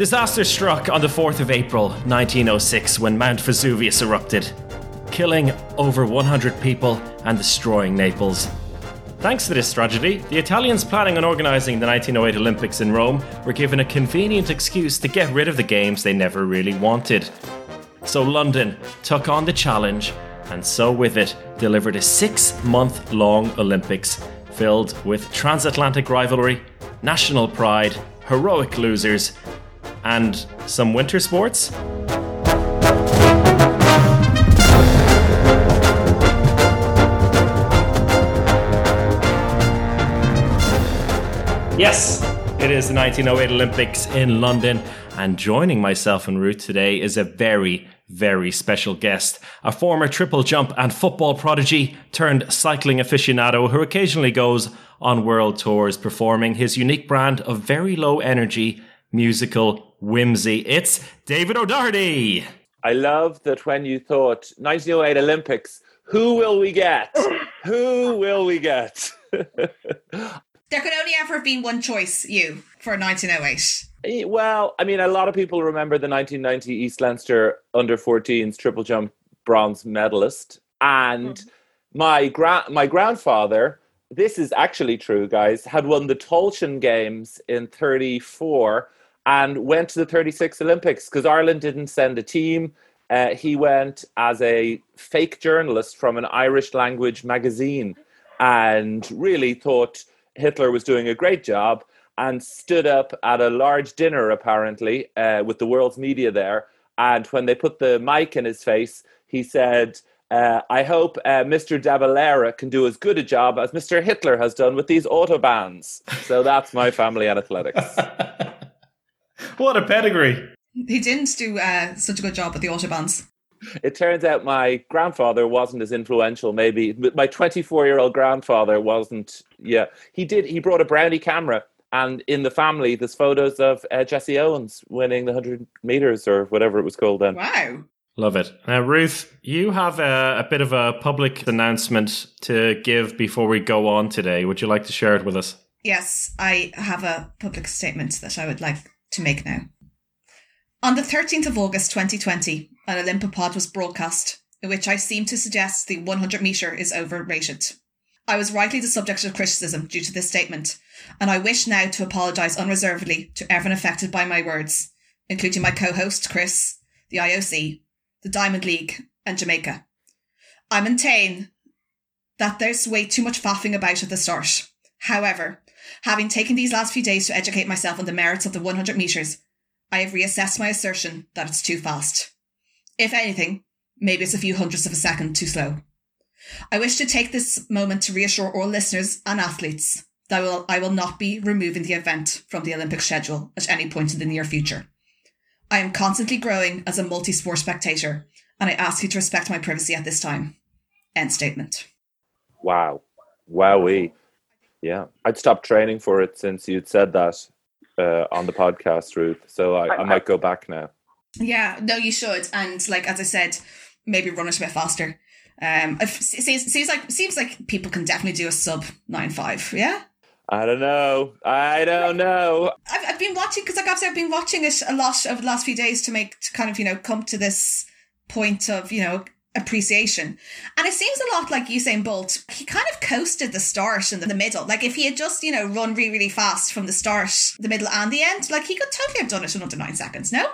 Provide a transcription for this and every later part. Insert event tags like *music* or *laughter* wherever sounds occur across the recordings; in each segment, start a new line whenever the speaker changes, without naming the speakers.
Disaster struck on the 4th of April 1906 when Mount Vesuvius erupted, killing over 100 people and destroying Naples. Thanks to this tragedy, the Italians planning on organising the 1908 Olympics in Rome were given a convenient excuse to get rid of the games they never really wanted. So London took on the challenge and so with it delivered a six month long Olympics filled with transatlantic rivalry, national pride, heroic losers, and some winter sports? Yes, it is the 1908 Olympics in London, and joining myself and Ruth today is a very, very special guest, a former triple jump and football prodigy turned cycling aficionado who occasionally goes on world tours performing his unique brand of very low energy musical whimsy. It's David O'Doherty.
I love that when you thought 1908 Olympics, who will we get? *laughs* who will we get? *laughs*
There could only ever have been one choice, you, for 1908.
Eh, well, I mean, a lot of people remember the 1990 East Leinster under 14s triple jump bronze medalist. And mm. my, gra- my grandfather, this is actually true, guys, had won the Tailteann Games in 34 and went to the 36 Olympics because Ireland didn't send a team. Uh, he went as a fake journalist from an Irish language magazine and really thought Hitler was doing a great job and stood up at a large dinner, apparently, uh, with the world's media there. And when they put the mic in his face, he said, uh, I hope uh, Mr. De Valera can do as good a job as Mr. Hitler has done with these autobahns. So that's my family and athletics. *laughs*
what a pedigree.
He didn't do uh, such a good job with the autobahns
it turns out my grandfather wasn't as influential maybe my 24 year old grandfather wasn't yeah he did he brought a brownie camera and in the family there's photos of uh, jesse owens winning the 100 meters or whatever it was called then
wow
Love it. Now, Ruth, you have a, a, bit of a public announcement to give before we go on today. Would you like to share it with us?
Yes, I have a public statement that I would like to make now. On the 13th of August 2020, an Olympopod was broadcast, in which I seemed to suggest the 100 metre is overrated. I was rightly the subject of criticism due to this statement, and I wish now to apologise unreservedly to everyone affected by my words, including my co host Chris, the IOC, the Diamond League, and Jamaica. I maintain that there's way too much faffing about at the start. However, having taken these last few days to educate myself on the merits of the 100 metres, I have reassessed my assertion that it's too fast. If anything, maybe it's a few hundredths of a second too slow. I wish to take this moment to reassure all listeners and athletes that I will, I will not be removing the event from the Olympic schedule at any point in the near future. I am constantly growing as a multi sport spectator, and I ask you to respect my privacy at this time. End statement.
Wow. Wowee. Yeah. I'd stopped training for it since you'd said that uh, on the podcast, Ruth. So I, I, I might go back now.
Yeah, no, you should. And like as I said, maybe run it a bit faster. Um, it seems, seems like seems like people can definitely do a sub nine five. Yeah.
I don't know. I don't know.
I've, I've been watching because like I've, said, I've been watching it a lot over the last few days to make to kind of you know come to this point of you know appreciation. And it seems a lot like Usain Bolt. He kind of coasted the start and the middle. Like if he had just, you know, run really, really fast from the start, the middle and the end, like he could totally have done it in under nine seconds, no?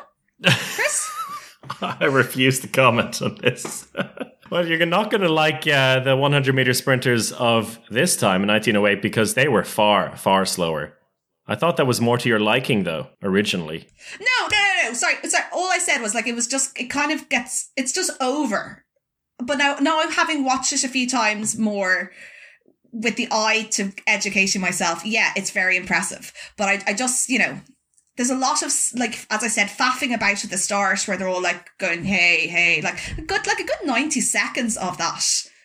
Chris? *laughs*
I refuse to comment on this. *laughs* well, you're not going to like uh, the 100 meter sprinters of this time in 1908 because they were far, far slower. I thought that was more to your liking, though, originally.
No, no, no, no. Sorry, sorry. All I said was like it was just. It kind of gets. It's just over but now now I'm having watched it a few times more with the eye to educating myself. Yeah, it's very impressive. But I I just, you know, there's a lot of like as I said, faffing about at the start where they're all like going, hey, hey, like a good like a good 90 seconds of that.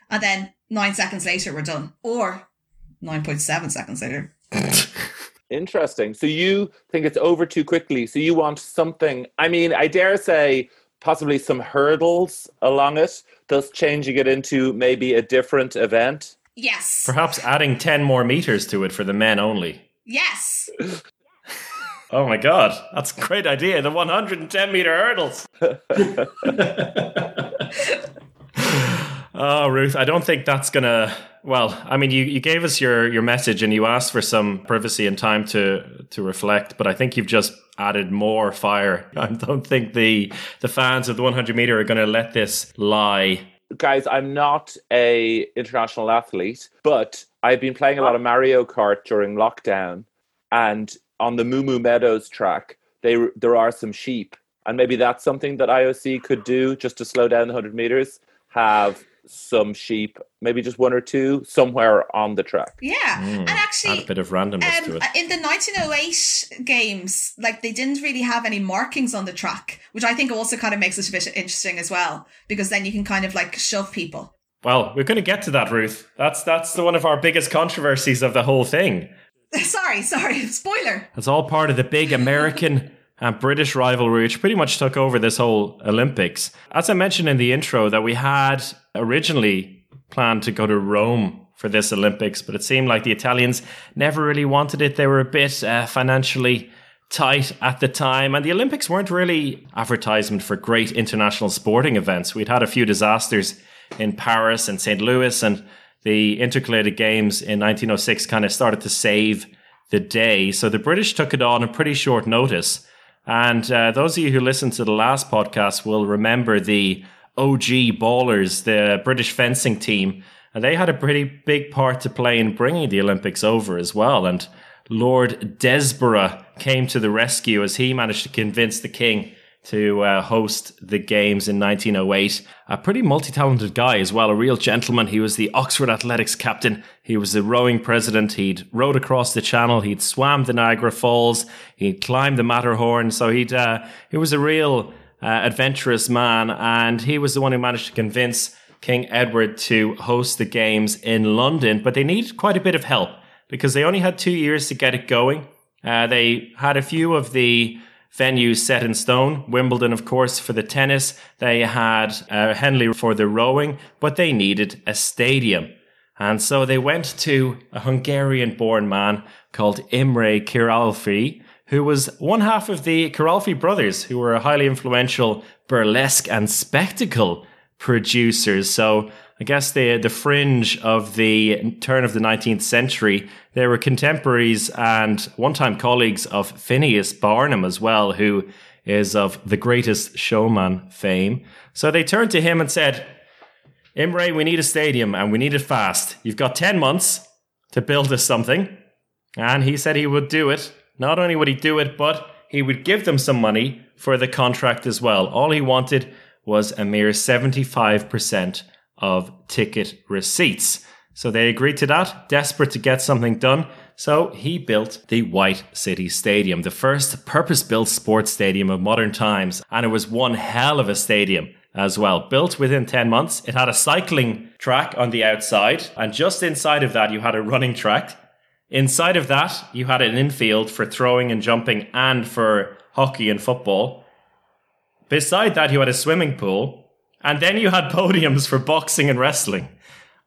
And then nine seconds later we're done. Or 9.7 seconds later. *laughs*
Interesting. So you think it's over too quickly. So you want something I mean, I dare say possibly some hurdles along it, thus changing it into maybe a different event?
Yes.
Perhaps adding 10 more meters to it for the men only.
Yes. *laughs*
Oh my god, that's a great idea. The 110 meter hurdles. *laughs* *laughs* oh, Ruth, I don't think that's gonna. Well, I mean, you, you gave us your, your message and you asked for some privacy and time to to reflect, but I think you've just added more fire. *laughs* I don't think the the fans of the 100 meter are going to let this lie.
Guys, I'm not a international athlete, but I've been playing a lot of Mario Kart during lockdown, and on the Moo Moo Meadows track, they there are some sheep, and maybe that's something that IOC could do just to slow down the 100 meters. Have some sheep, maybe just one or two, somewhere on the track.
Yeah, mm, and actually,
add a bit of randomness um, to it.
In the 1908 games, like they didn't really have any markings on the track, which I think also kind of makes it a bit interesting as well, because then you can kind of like shove people.
Well, we're going to get to that, Ruth. That's that's the, one of our biggest controversies of the whole thing. *laughs*
sorry, sorry, spoiler.
It's all part of the big American and British rivalry, which pretty much took over this whole Olympics. As I mentioned in the intro, that we had originally planned to go to Rome for this Olympics, but it seemed like the Italians never really wanted it. They were a bit uh, financially tight at the time, and the Olympics weren't really advertisement for great international sporting events. We'd had a few disasters in Paris and St. Louis, and the intercalated games in 1906 kind of started to save the day. So the British took it on a pretty short notice. And uh, those of you who listened to the last podcast will remember the OG Ballers, the British fencing team. And they had a pretty big part to play in bringing the Olympics over as well. And Lord Desborough came to the rescue as he managed to convince the king to uh, host the games in 1908. A pretty multi talented guy as well, a real gentleman. He was the Oxford Athletics captain. He was the rowing president. He'd rowed across the channel. He'd swam the Niagara Falls. He'd climbed the Matterhorn. So he'd, uh, he was a real uh, adventurous man. And he was the one who managed to convince King Edward to host the games in London. But they needed quite a bit of help because they only had two years to get it going. Uh, they had a few of the venues set in stone. Wimbledon, of course, for the tennis. They had uh, Henley for the rowing, but they needed a stadium. And so they went to a Hungarian born man called Imre Kiralfy, who was one half of the Kiralfy brothers, who were a highly influential burlesque and spectacle producers. So I guess the the fringe of the turn of the 19th century. They were contemporaries and one-time colleagues of Phineas Barnum as well, who is of the greatest showman fame. So they turned to him and said, Imre, we need a stadium and we need it fast. You've got 10 months to build us something. And he said he would do it. Not only would he do it, but he would give them some money for the contract as well. All he wanted was a mere 75% of ticket receipts. So they agreed to that, desperate to get something done. So he built the White City Stadium, the first purpose built sports stadium of modern times. And it was one hell of a stadium as well. Built within 10 months. It had a cycling track on the outside. And just inside of that, you had a running track. Inside of that, you had an infield for throwing and jumping and for hockey and football. Beside that, you had a swimming pool and then you had *laughs* podiums for boxing and wrestling.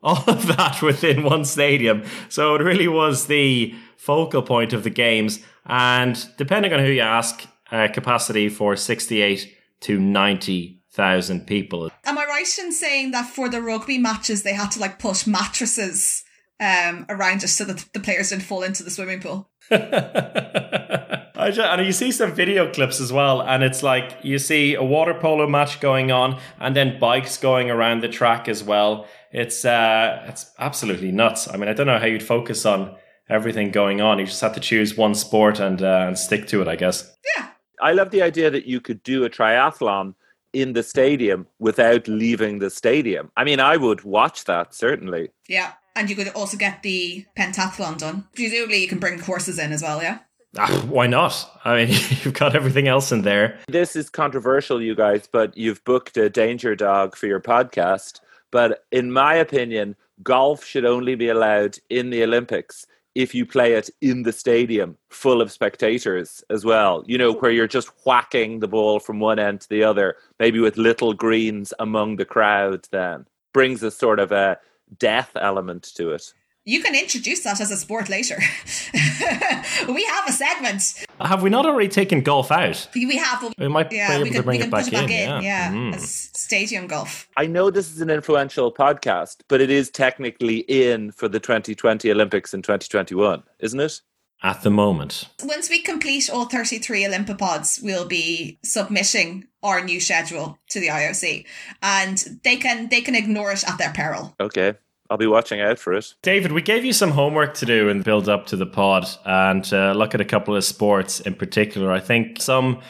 All of that within one stadium. So it really was the focal point of the games. And depending on who you ask, uh, capacity for 68 to 90,000 people.
Am I right in saying that for the rugby matches, they had to like put mattresses um, around just so that the players didn't fall into the swimming pool? *laughs*
just, and you see some video clips as well, and it's like you see a water polo match going on, and then bikes going around the track as well. It's uh, it's absolutely nuts. I mean, I don't know how you'd focus on everything going on. You just have to choose one sport and uh, and stick to it, I guess.
Yeah,
I love the idea that you could do a triathlon in the stadium without leaving the stadium. I mean, I would watch that certainly.
Yeah, and you could also get the pentathlon done. Presumably, you can bring courses in as well. Yeah.
Ah, why not? I mean, *laughs* you've got everything else in there.
This is controversial, you guys, but you've booked a danger dog for your podcast. But in my opinion, golf should only be allowed in the Olympics if you play it in the stadium full of spectators as well. You know, where you're just whacking the ball from one end to the other, maybe with little greens among the crowd, then brings a sort of a death element to it.
You can introduce that as a sport later. *laughs* we have a segment.
Have we not already taken golf out?
We have.
We might
yeah,
be able
we
to
can,
bring
we
it
can
back
put it back
in.
in.
yeah.
Yeah,
Mm.
stadium golf.
I know this is an influential podcast, but it is technically in for the 2020 Olympics in 2021, isn't it?
At the moment.
Once we complete all 33 Olympipods, we'll be submitting our new schedule to the IOC, and they can they can ignore it at their peril.
Okay. I'll be watching out for it.
David, we gave you some homework to do and build up to the pod and uh, look at a couple of sports in particular. I think some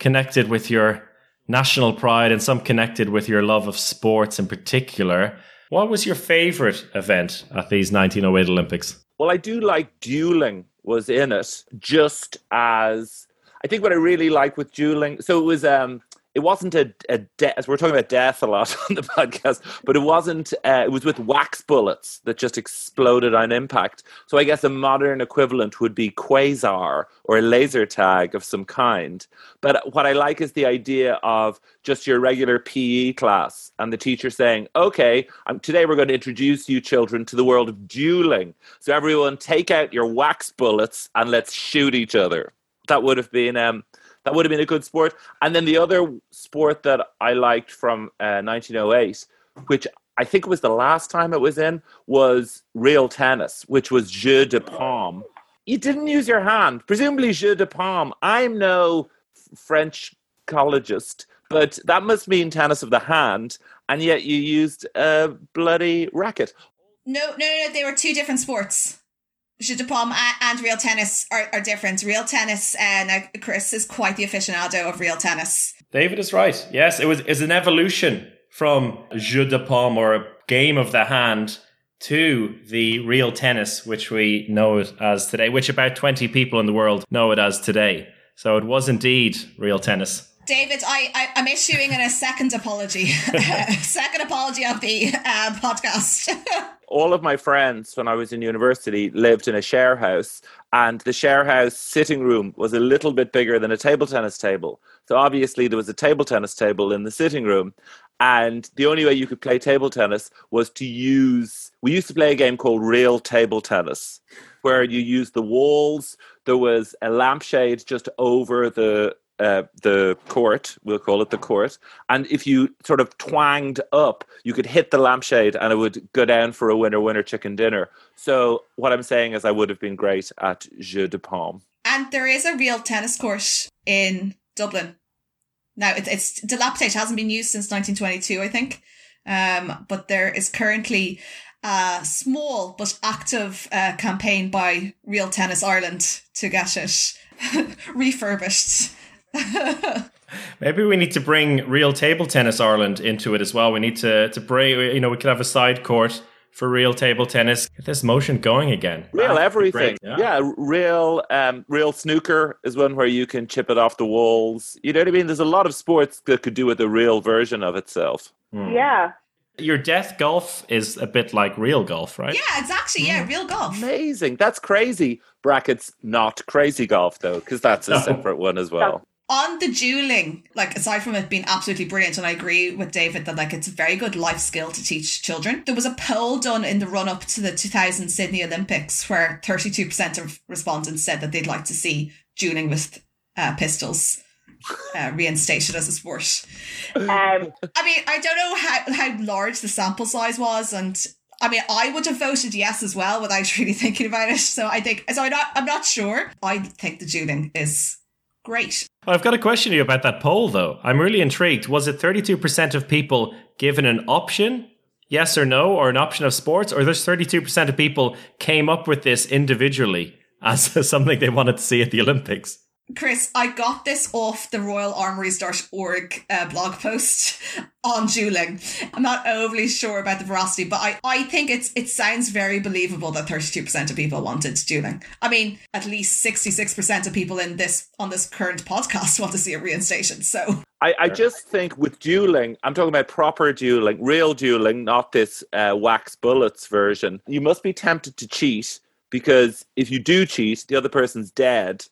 connected with your national pride and some connected with your love of sports in particular. What was your favorite event at these 1908 Olympics?
Well, I do like dueling was in it just as I think what I really like with dueling. So it was um it wasn't a, a death. We're talking about death a lot *laughs* on the podcast, but it wasn't. Uh, it was with wax bullets that just exploded on impact. So I guess a modern equivalent would be quasar or a laser tag of some kind. But what I like is the idea of just your regular PE class and the teacher saying, "Okay, um, today we're going to introduce you children to the world of dueling. So everyone, take out your wax bullets and let's shoot each other." That would have been. Um, that would have been a good sport. And then the other sport that I liked from uh, 1908, which I think was the last time it was in, was real tennis, which was jeu de paume. You didn't use your hand, presumably jeu de paume. I'm no French collegist, but that must mean tennis of the hand, and yet you used a bloody racket.
No, no, no, no. They were two different sports. Jeu de and real tennis are, are different. Real tennis, and uh, Chris is quite the aficionado of real tennis.
David is right. Yes, it was is an evolution from jeu de paume or a game of the hand to the real tennis, which we know it as today, which about 20 people in the world know it as today. So it was indeed real tennis.
David, I, I I'm issuing a second apology, *laughs* *laughs* second apology of the uh, podcast. *laughs*
all of my friends when I was in university lived in a share house, and the share house sitting room was a little bit bigger than a table tennis table. So obviously there was a table tennis table in the sitting room, and the only way you could play table tennis was to use. We used to play a game called real table tennis, where you use the walls. There was a lampshade just over the uh, the court, we'll call it the court. And if you sort of twanged up, you could hit the lampshade and it would go down for a winner winner chicken dinner. So what I'm saying is I would have been great at Jeu de Paume.
and there is a real tennis court in Dublin. Now it's it's dilapidated, hasn't been used since 1922, I think. Um, but there is currently a small but active uh, campaign by Real Tennis Ireland to get it *laughs* refurbished. *laughs*
Maybe we need to bring real table tennis Ireland into it as well. We need to to bring you know we could have a side court for real table tennis. Get this motion going again.
Real
ah, That'd
everything.
great,
Yeah. real um, real snooker is one where you can chip it off the walls. You know what I mean? There's a lot of sports that could do with a real version of itself. Hmm.
Yeah.
Your death golf is a bit like real golf, right?
Yeah, it's actually yeah, hmm. real golf.
Amazing. That's crazy. Brackets not crazy golf though, because that's a *laughs*
No.
separate one as well.
On the dueling, like aside from it being absolutely brilliant, and I agree with David that like it's a very good life skill to teach children. There was a poll done in the run up to the 2000 Sydney Olympics where 32% of respondents said that they'd like to see dueling with uh, pistols uh, reinstated as a sport.
Um,
I mean, I don't know how how large the sample size was, and I mean, I would have voted yes as well without *laughs* really thinking about it. So I think so. I'm not. I'm not sure. I think the dueling is great.
I've got a question to you about that poll, though. I'm really intrigued. Was it 32% of people given an option, yes or no, or an option of sports, or there's 32% of people came up with this individually as *laughs* something they wanted to see at the Olympics?
Chris, I got this off the royalarmories.org uh, blog post *laughs* on dueling. I'm not overly sure about the veracity, but I, I think it's it sounds very believable that 32% of people wanted dueling. I mean, at least 66% of people in this on this current podcast *laughs* want to see it reinstated. So
I, I just think with dueling, I'm talking about proper dueling, real dueling, not this uh, wax bullets version. You must be tempted to cheat because if you do cheat, the other person's dead.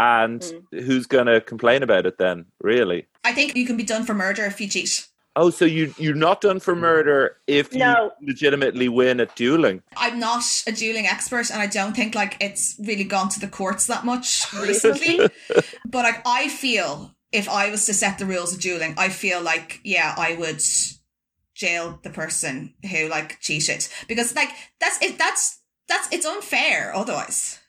And hmm. who's going to complain about it then, really?
I think you can be done for murder if you cheat.
Oh, so you you're not done for murder if you legitimately win at dueling.
I'm not a dueling expert, and I don't think like it's really gone to the courts that much *laughs* recently. but like, I feel if I was to set the rules of dueling, I feel like yeah, I would jail the person who like cheated because like that's it. That's that's it's unfair. Otherwise,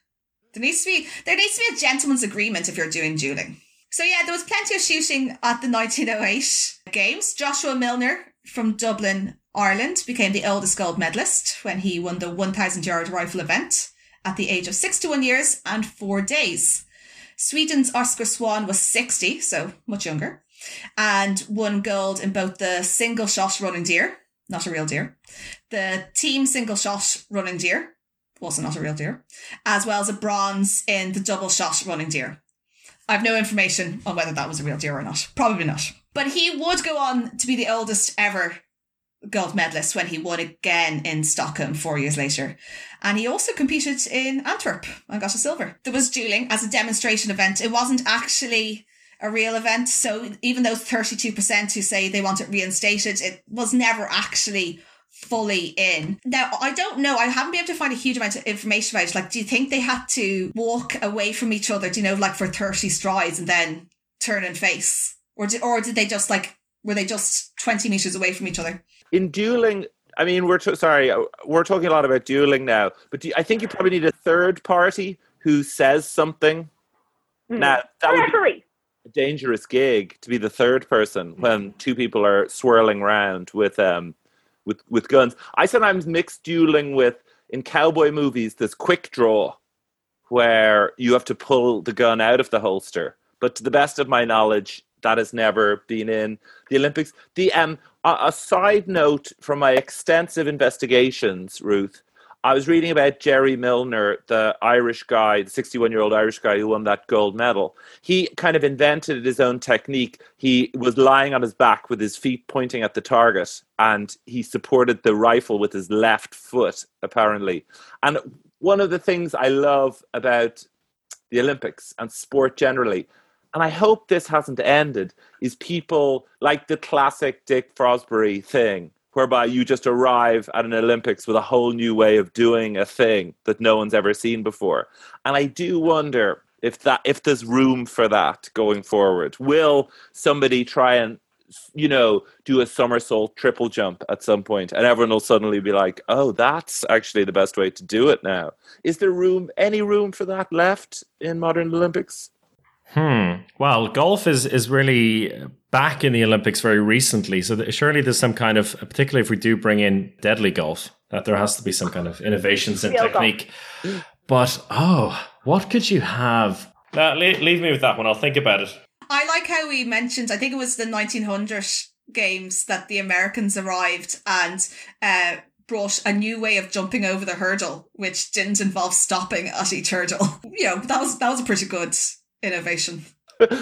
there needs to be there needs to be a gentleman's agreement if you're doing dueling. So yeah, there was plenty of shooting at the 1908 games. Joshua Millner from Dublin, Ireland, became the oldest gold medalist when he won the 1,000 yard rifle event at the age of 61 years and four days. Sweden's Oscar Swahn was 60, so much younger, and won gold in both the single shot running deer, not a real deer, the team single shot running deer, also not a real deer, as well as a bronze in the double shot running deer. I've no information on whether that was a real deer or not. Probably not. But he would go on to be the oldest ever gold medalist when he won again in Stockholm four years later. And he also competed in Antwerp and got a silver. There was dueling as a demonstration event. It wasn't actually a real event. So even those 32% who say they want it reinstated, it was never actually fully in. Now, I don't know. I haven't been able to find a huge amount of information about it. Like, do you think they had to walk away from each other, do you know, like for 30 strides and then turn and face? Or did, or did they just like, were they just 20 meters away from each other?
In dueling, I mean, we're t- sorry, uh, we're talking a lot about dueling now, but do you, I think you probably need a third party who says something.
Hmm.
Now that
A
would be a dangerous gig to be the third person when two people are swirling around with um with with guns. I sometimes mix dueling with in cowboy movies. There's quick draw where you have to pull the gun out of the holster. But to the best of my knowledge, that has never been in the Olympics. The um a, a side note from my extensive investigations, Ruth. I was reading about Jerry Millner, the Irish guy, the 61 year old Irish guy who won that gold medal. He kind of invented his own technique. He was lying on his back with his feet pointing at the target and he supported the rifle with his left foot, apparently. And one of the things I love about the Olympics and sport generally, and I hope this hasn't ended, is people like the classic Dick Fosbury thing whereby you just arrive at an Olympics with a whole new way of doing a thing that no one's ever seen before. And I do wonder if that if there's room for that going forward. Will somebody try and you know do a somersault triple jump at some point and everyone will suddenly be like, "Oh, that's actually the best way to do it now." Is there room any room for that left in modern Olympics?
Hmm. Well, golf is is really back in the Olympics very recently, so that surely there's some kind of, particularly if we do bring in deadly golf, that there has to be some kind of innovations in
Real golf.
technique. But oh, what could you have? Uh, leave, leave me with that one. I'll think about it.
I like how we mentioned, I think it was the 1900 games that the Americans arrived and uh, brought a new way of jumping over the hurdle, which didn't involve stopping at each hurdle. *laughs* You know, that was that was a pretty good innovation.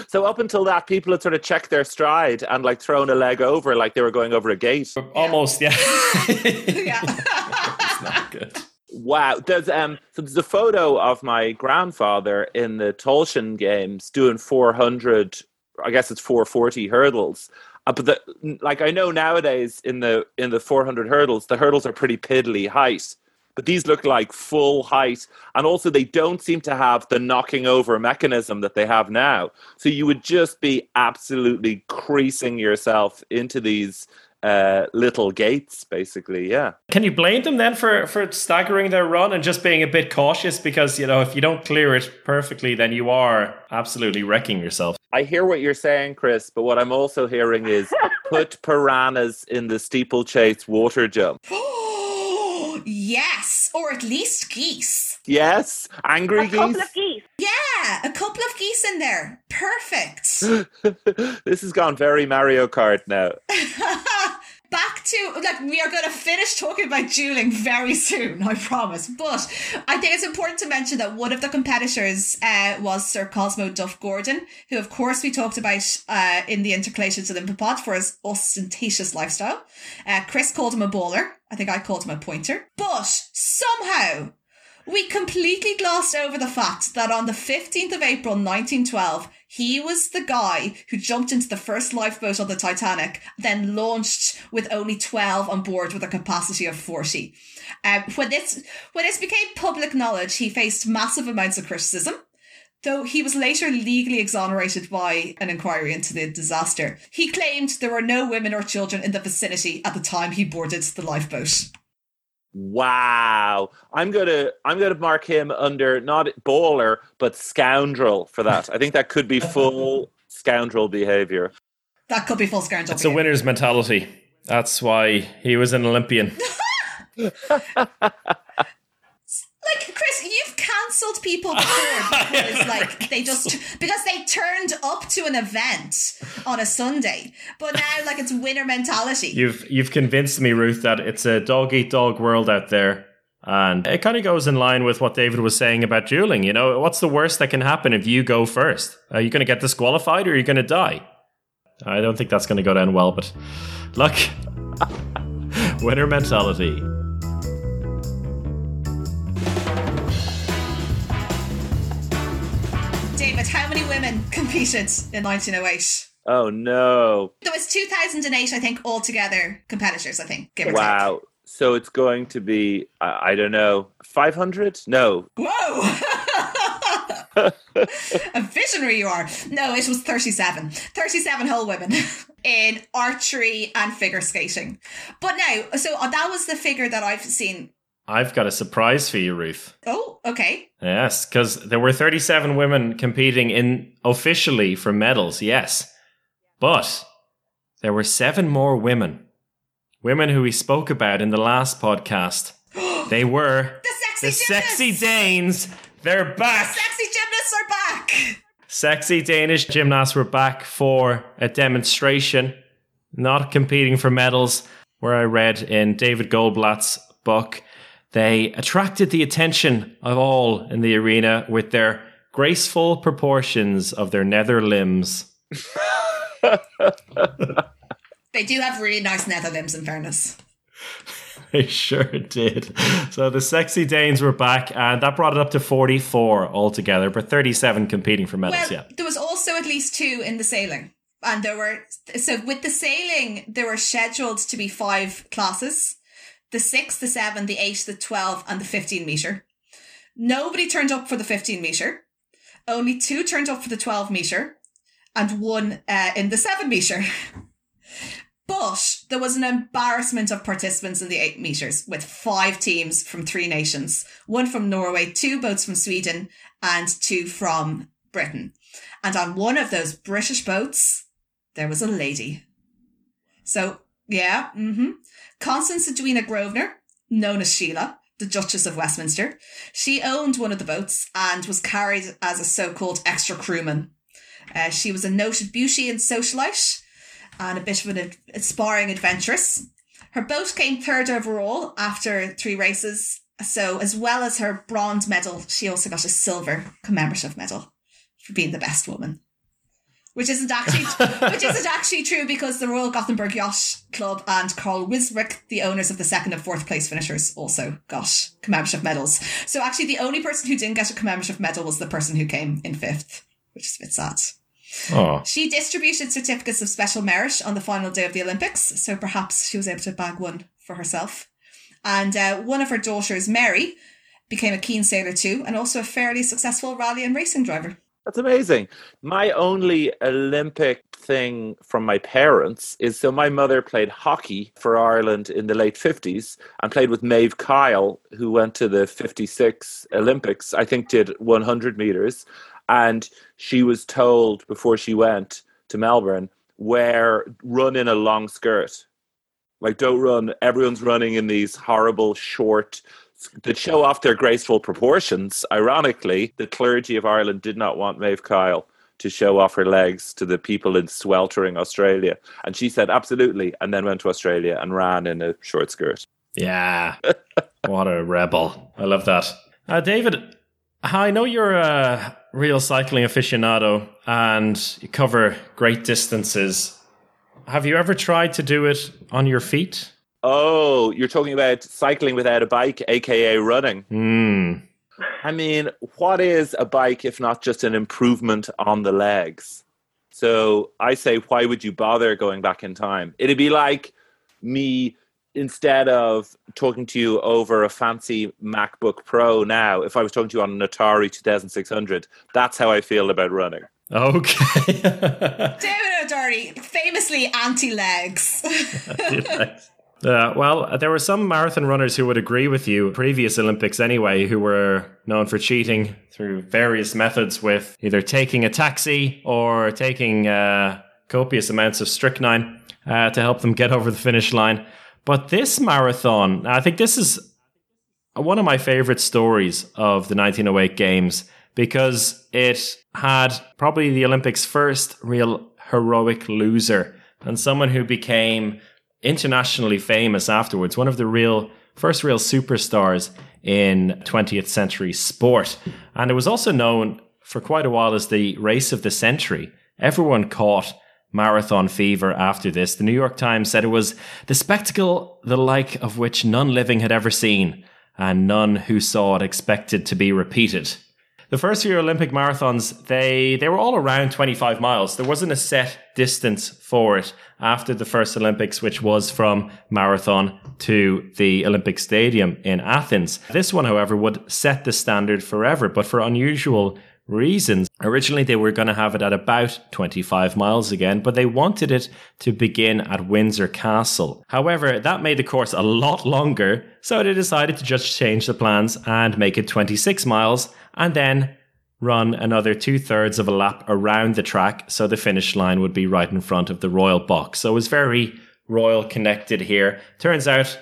So up until that, people had sort of checked their stride and like thrown a leg over, like they were going over a gate.
Almost, yeah. *laughs*
Yeah.
it's not good.
Wow. There's um so there's a photo of my grandfather in the Tailteann games doing 400 I guess it's 440 hurdles. Uh, but the, like I know nowadays in the in the 400 hurdles the hurdles are pretty piddly height. But these look like full height and also they don't seem to have the knocking over mechanism that they have now. So you would just be absolutely creasing yourself into these uh, little gates basically, yeah.
Can you blame them then for, for staggering their run and just being a bit cautious? Because, you know, if you don't clear it perfectly, then you are absolutely wrecking yourself.
I hear what you're saying, Chris, but what I'm also hearing is *laughs* put piranhas in the steeplechase water jump. *gasps* *gasps* *gasps*
yes, or at least geese.
Yes, angry
A couple of geese.
Yeah, a couple of geese in there. Perfect. *laughs*
this has gone very Mario Kart now. *laughs*
Back to like we are going to finish talking about dueling very soon, I promise. But I think it's important to mention that one of the competitors uh, was Sir Cosmo Duff Gordon, who of course we talked about uh, in the Intercalated Olympopod for his ostentatious lifestyle. Uh, Chris called him a bowler. I think I called him a pointer. But somehow we completely glossed over the fact that on the 15th of April 1912, he was the guy who jumped into the first lifeboat on the Titanic, then launched with only 12 on board with a capacity of 40. Um, when this when this became public knowledge, he faced massive amounts of criticism. Though he was later legally exonerated by an inquiry into the disaster, he claimed there were no women or children in the vicinity at the time he boarded the lifeboat.
Wow. I'm gonna I'm gonna mark him under not baller, but scoundrel for that. I think that could be full scoundrel behavior.
That could be full scoundrel.
It's a winner's mentality. That's why he was an Olympian. *laughs* *laughs*
like Chris, you've cancelled people before *laughs* because like they just because they turned up to an event on a Sunday, but now like it's winner mentality.
You've you've convinced me, Ruth, that it's a dog eat dog world out there. And it kind of goes in line with what David was saying about dueling. You know, what's the worst that can happen if you go first? Are you going to get disqualified or are you going to die? I don't think that's going to go down well, but look, *laughs* winner mentality.
Many women competed in 1908?
Oh no.
There was 2008, I think, altogether competitors, I think,
Wow.
take.
So it's going to be I, I don't know, 500? No.
Whoa! *laughs* a visionary you are. No, it was 37. 37 whole women *laughs* in archery and figure skating. But now, so uh, that was the figure that I've seen.
I've got a surprise for you, Ruth.
Oh, okay.
Yes, because there were 37 women competing in officially for medals, yes. But there were seven more women. Women who we spoke about in the last podcast. *gasps* They were
The sexy
the sexy Danes. They're back.
Sexy gymnasts are back!
Sexy Danish gymnasts were back for a demonstration, not competing for medals. Where I read in David Goldblatt's book, they attracted the attention of all in the arena with their graceful proportions of their nether limbs. *laughs*
They do have really nice nether limbs, in fairness. *laughs*
They sure did. So the sexy Danes were back, and that brought it up to 44 altogether, but 37 competing for medals,
Well,
yeah.
there was also at least two in the sailing. And there were, so with the sailing, there were scheduled to be five classes the six, the seven, the eight, the 12, and the 15 metre. Nobody turned up for the 15 metre. Only two turned up for the 12 metre, and one uh, in the 7 metre. *laughs* But there was an embarrassment of participants in the 8 metres, with five teams from three nations one from Norway, two boats from Sweden, and two from Britain. And on one of those British boats, there was a lady. So, yeah, mm-hmm. Constance Edwina Grosvenor, known as Sheila, the Duchess of Westminster. She owned one of the boats and was carried as a so-called extra crewman. Uh, she was a noted beauty and socialite and a bit of an aspiring adventuress. Her boat came third overall after three races. So, as well as her bronze medal, she also got a silver commemorative medal for being the best woman. Which isn't actually which isn't actually true because the Royal Gothenburg Yacht Club and Carl Wisrick, the owners of the second and fourth place finishers, also got commemorative medals. So actually the only person who didn't get a commemorative medal was the person who came in fifth, which is a bit sad.
Oh,
She distributed certificates of special merit on the final day of the Olympics, so perhaps she was able to bag one for herself. And uh, one of her daughters, Mary, became a keen sailor too, and also a fairly successful rally and racing driver.
That's amazing. My only Olympic thing from my parents is so my mother played hockey for Ireland in the late 50s and played with Maeve Kyle, who went to the 56 Olympics, I think did 100 meters. And she was told before she went to Melbourne, wear, run in a long skirt. Like, don't run. Everyone's running in these horrible, short, that show off their graceful proportions. Ironically, the clergy of Ireland did not want Maeve Kyle to show off her legs to the people in sweltering Australia. And she said, absolutely, and then went to Australia and ran in a short skirt.
yeah. *laughs* what a rebel. I love that. Uh, David, I know you're a real cycling aficionado and you cover great distances. Have you ever tried to do it on your feet?
Oh, you're talking about cycling without a bike, aka running.
Hmm.
I mean, what is a bike if not just an improvement on the legs? So I say, why would you bother going back in time? It'd be like me instead of talking to you over a fancy MacBook Pro now, if I was talking to you on an Atari 2600, that's how I feel about running.
Okay. *laughs*
David O'Doherty, famously anti legs.
Uh, well, there were some marathon runners who would agree with you, previous Olympics anyway, who were known for cheating through various methods with either taking a taxi or taking uh, copious amounts of strychnine uh, to help them get over the finish line. But this marathon, I think this is one of my favorite stories of the 1908 Games because it had probably the Olympics' first real heroic loser and someone who became internationally famous afterwards, one of the real first real superstars in 20th century sport. And it was also known for quite a while as the race of the century. Everyone caught marathon fever after this. The New York Times said it was the spectacle the like of which none living had ever seen, and none who saw it expected to be repeated. The first few Olympic marathons, they, they were all around 25 miles. There wasn't a set distance for it after the first Olympics, which was from marathon to the Olympic Stadium in Athens. This one, however, would set the standard forever, but for unusual reasons. Originally, they were going to have it at about 25 miles again, but they wanted it to begin at Windsor Castle. However, that made the course a lot longer, so they decided to just change the plans and make it 26 miles and then run another two thirds of a lap around the track, so the finish line would be right in front of the Royal Box. So it was very Royal connected here. Turns out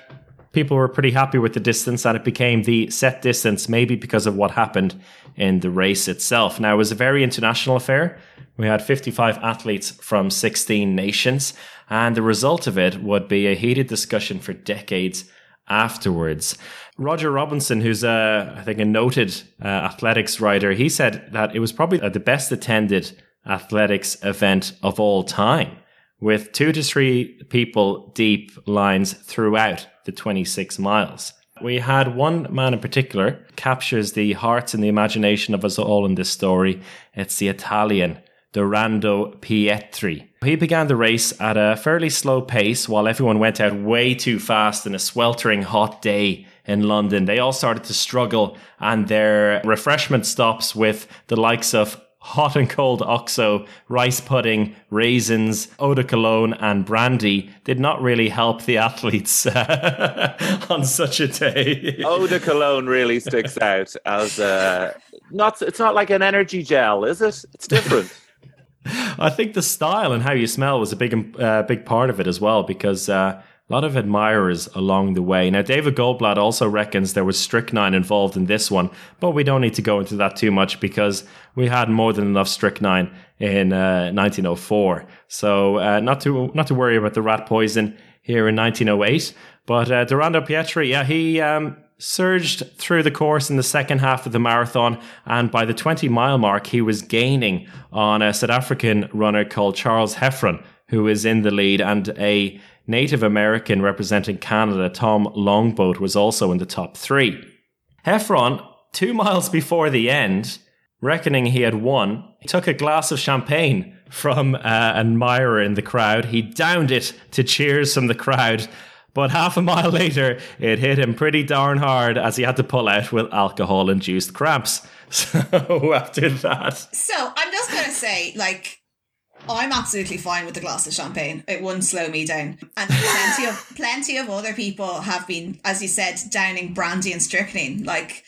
people were pretty happy with the distance and it became the set distance, maybe because of what happened in the race itself. Now, it was a very international affair. We had 55 athletes from 16 nations, and the result of it would be a heated discussion for decades afterwards. Roger Robinson, who's a, I think a noted uh, athletics writer, he said that it was probably the best attended athletics event of all time, with two to three people deep lines throughout the 26 miles. We had one man in particular captures the hearts and the imagination of us all in this story. It's the Italian Dorando Pietri. He began the race at a fairly slow pace while everyone went out way too fast in a sweltering hot day in London. They all started to struggle and their refreshment stops with the likes of hot and cold oxo, rice pudding, raisins, eau de cologne, and brandy did not really help the *laughs* athletes *laughs* on such a day.
eau de cologne really sticks *laughs* out as a, not. It's not like an energy gel, is it? It's different.
I think the style and how you smell was a big, uh, big part of it as well, because uh, a lot of admirers along the way. Now, David Goldblatt also reckons there was strychnine involved in this one, but we don't need to go into that too much because we had more than enough strychnine in uh, 1904. So, uh, not to not to worry about the rat poison here in 1908. But uh, Dorando Pietri, yeah, he um, surged through the course in the second half of the marathon, and by the 20 mile mark, he was gaining on a South African runner called Charles Hefferon, who is in the lead, and a Native American representing Canada, Tom Longboat, was also in the top three. Hefferon, two miles before the end, reckoning he had won, he took a glass of champagne from uh, an admirer in the crowd. He downed it to cheers from the crowd but half a mile *laughs* later, it hit him pretty darn hard as he had to pull out with alcohol induced cramps. *laughs* So *laughs* after that.
So I'm just going to say, like, I'm absolutely fine with a glass of champagne. It wouldn't slow me down. And plenty of *laughs* plenty of other people have been, as you said, downing brandy and strychnine. Like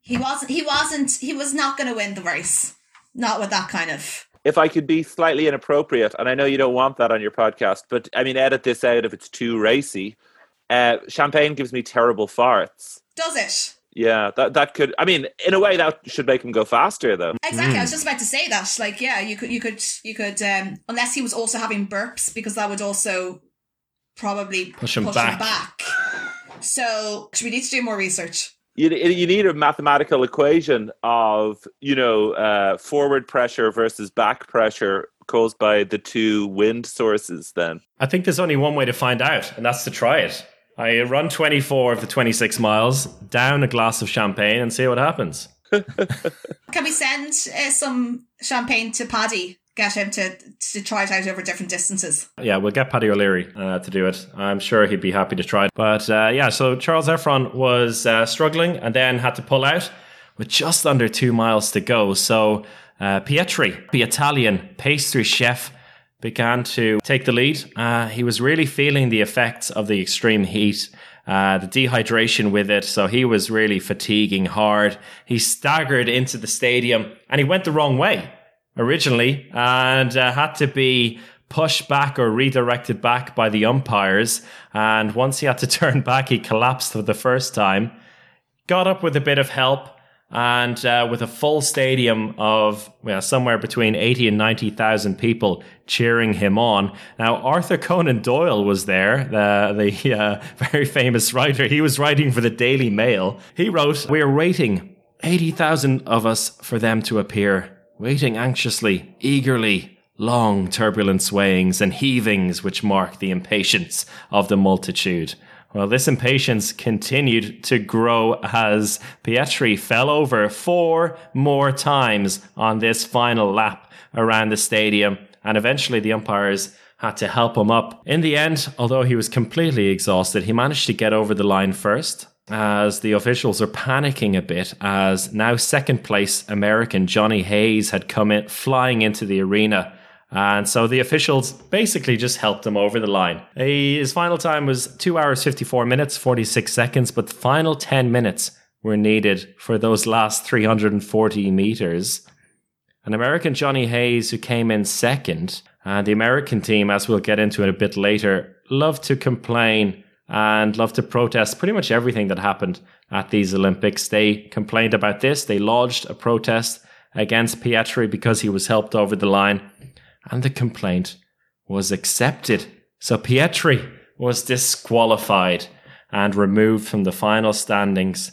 he wasn't he wasn't he was not gonna win the race. Not with that kind of
if I could be slightly inappropriate, and I know you don't want that on your podcast, but I mean, edit this out if it's too racy. Uh, champagne gives me terrible farts.
Does it?
Yeah, that that could. I mean, in a way, that should make him go faster, though.
Exactly. Mm. I was just about to say that. Like, yeah, you could, you could, you could. Um, unless he was also having burps, because that would also probably
push him, push back. him back.
So, we need to do more research
you, you need a mathematical equation of you know uh, forward pressure versus back pressure caused by the two wind sources then
i think there's only one way to find out and that's to try it I run 24 of the 26 miles, down a glass of champagne, and see what happens. *laughs*
Can we send uh, some champagne to Paddy? Get him to to try it out over different distances.
Yeah, we'll get Paddy O'Leary uh, to do it. I'm sure he'd be happy to try it. But uh, yeah, so Charles Hefferon was uh, struggling and then had to pull out with just under two miles to go. So uh, Pietri, the Italian pastry chef, began to take the lead. Uh, he was really feeling the effects of the extreme heat. Uh, the dehydration with it, so he was really fatiguing hard. He staggered into the stadium and he went the wrong way originally and uh, had to be pushed back or redirected back by the umpires. And once he had to *laughs* turn back, he collapsed for the first time. Got up with a bit of help and uh, with a full stadium of well, somewhere between 80 and 90,000 people cheering him on. Now, Arthur Conan Doyle was there, the, the *laughs* uh, very famous writer. He was writing for the Daily Mail. He wrote, We're waiting, 80,000 of us, for them to appear, waiting anxiously, eagerly. Long, turbulent swayings and heavings which mark the impatience of the multitude. Well, this impatience continued to grow as Pietri fell over four more times on this final lap around the stadium, and eventually the umpires had to help him up. In the end, although he was completely exhausted, he managed to get over the line first. As the officials are panicking a bit, as now second place American Johnny Hayes had come in flying into the arena and so the officials basically just helped him over the line. His final time was 2 hours 54 minutes 46 seconds, but the final 10 minutes were needed for those last 340 meters. An American Johnny Hayes, who came in second, and the American team, as we'll get into it a bit later, loved to complain and loved to protest pretty much everything that happened at these Olympics. They complained about this. They lodged a protest against Pietri because he was helped over the line and the complaint was accepted. So Pietri was disqualified and removed from the final standings.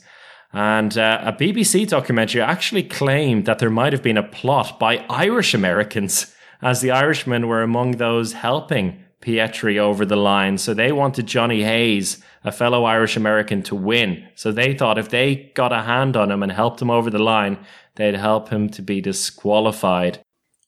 And uh, a BBC documentary actually claimed that there might have been a plot by Irish Americans, as the Irishmen were among those helping Pietri over the line. So they wanted Johnny Hayes, a fellow Irish American, to win. So they thought if they got a hand on him and helped him over the line, they'd help him to be disqualified.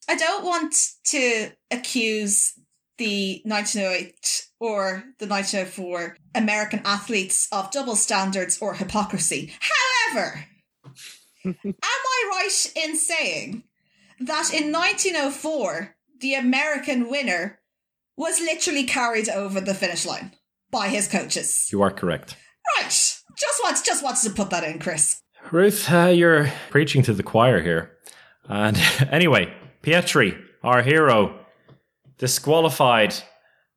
I don't want to accuse the 1908 or the 1904 American athletes of double standards or hypocrisy. However, *laughs* am I right in saying that in 1904 the American winner was literally carried over the finish line by his coaches?
You are correct.
Right. Just want, just wanted to put that in, Chris.
Ruth, uh, you're preaching to the choir here. And *laughs* anyway, Pietri, our hero, disqualified.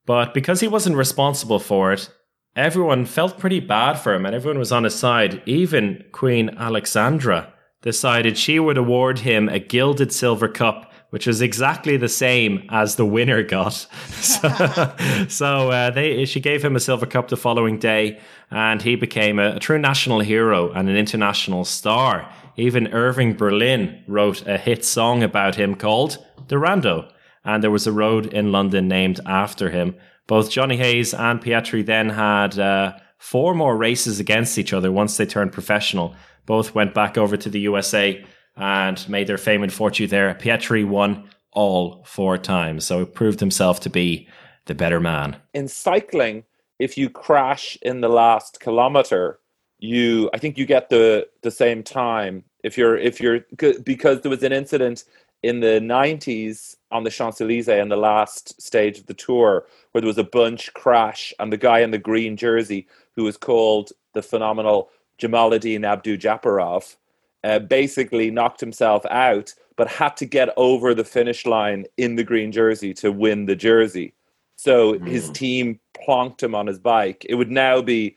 But because he wasn't responsible for it, everyone felt pretty bad for him and everyone was on his side. Even Queen Alexandra decided she would award him a gilded silver cup, which was exactly the same as the winner got. *laughs* so, *laughs* so uh, they, she gave him a silver cup the following day, and he became a, a true national hero and an international star. Even Irving Berlin wrote a hit song about him called Dorando, and there was a road in London named after him. Both Johnny Hayes and Pietri then had uh, four more races against each other once they turned professional. Both went back over to the USA and made their fame and fortune there. Pietri won all four times, so it proved himself to be the better man.
In cycling, if you crash in the last kilometer, you I think you get the the same time if you're if you're because there was an incident in the 90s on the Champs-Elysees in the last stage of the tour where there was a bunch crash and the guy in the green jersey who was called the phenomenal Djamolidine Abdujaparov uh, basically knocked himself out but had to get over the finish line in the green jersey to win the jersey. So mm. his team plonked him on his bike. It would now be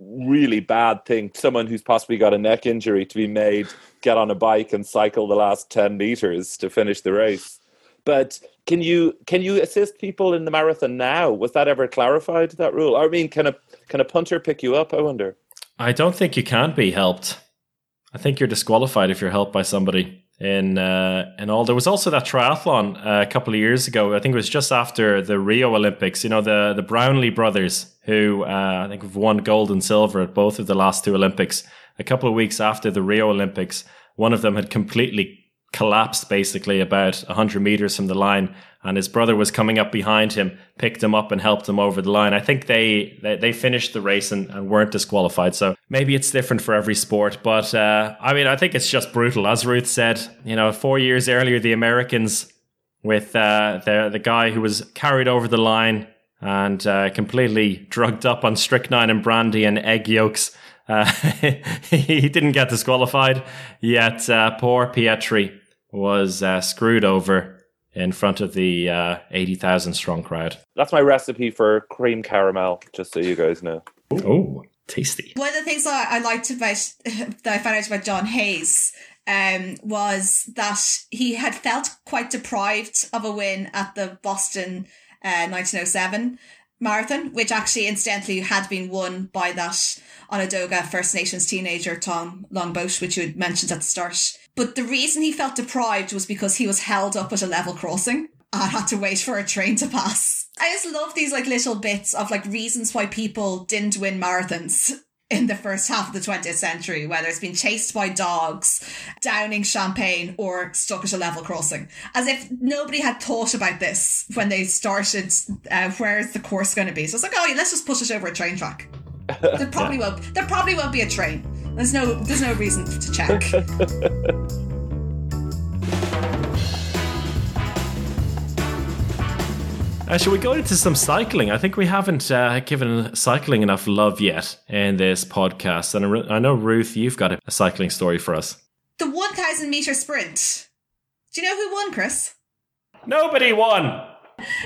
really bad thing. Someone who's possibly got a neck injury to be made get on a bike and cycle the last 10 meters to finish the race. But can you can you assist people in the marathon now? Was that ever clarified that rule? I mean can a can a punter pick you up i wonder?
I don't think you can be helped. I think you're disqualified if you're helped by somebody in uh, in all. There was also that triathlon uh, a couple of years ago. I think it was just after the Rio Olympics. You know, the the Brownlee brothers, who uh, I think have won gold and silver at both of the last two Olympics. A couple of weeks after the Rio Olympics, one of them had completely collapsed basically about 100 meters from the line and his brother was coming up behind him picked him up and helped him over the line. I think they they, they finished the race and, and, weren't disqualified so maybe it's different for every sport. But uh, i mean i think it's just brutal. As ruth said you know four years earlier the americans with uh, the, the guy who was carried over the line and uh, completely drugged up on strychnine and brandy and egg yolks uh, *laughs* he didn't get disqualified, yet uh, poor Pietri was uh, screwed over in front of the uh, 80,000 strong crowd.
That's my recipe for cream caramel, just so you guys know.
Oh, tasty.
One of the things that I liked about, *laughs* that I found out about John Hayes um, was that he had felt quite deprived of a win at the Boston uh, 1907 marathon, which actually incidentally had been won by that Onondaga First Nations teenager Tom Longboat, which you had mentioned at the start. But the reason he felt deprived was because he was held up at a level crossing and had to wait for a train to pass. I just love these like little bits of like reasons why people didn't win marathons in the first half of the 20th century, whether it's been chased by dogs, downing champagne, or stuck at a level crossing. As if nobody had thought about this when they started, uh, where's the course going to be? So it's like, oh, yeah, let's just push it over a train track. there *laughs* probably won't. There probably won't be a train. There's no. There's no reason to check. *laughs*
Uh, shall we go into some cycling? I think we haven't uh, given cycling enough love yet in this podcast. And I know, Ruth, you've got a, cycling story for us.
The 1,000 metre sprint. Do you know who won, Chris?
Nobody won.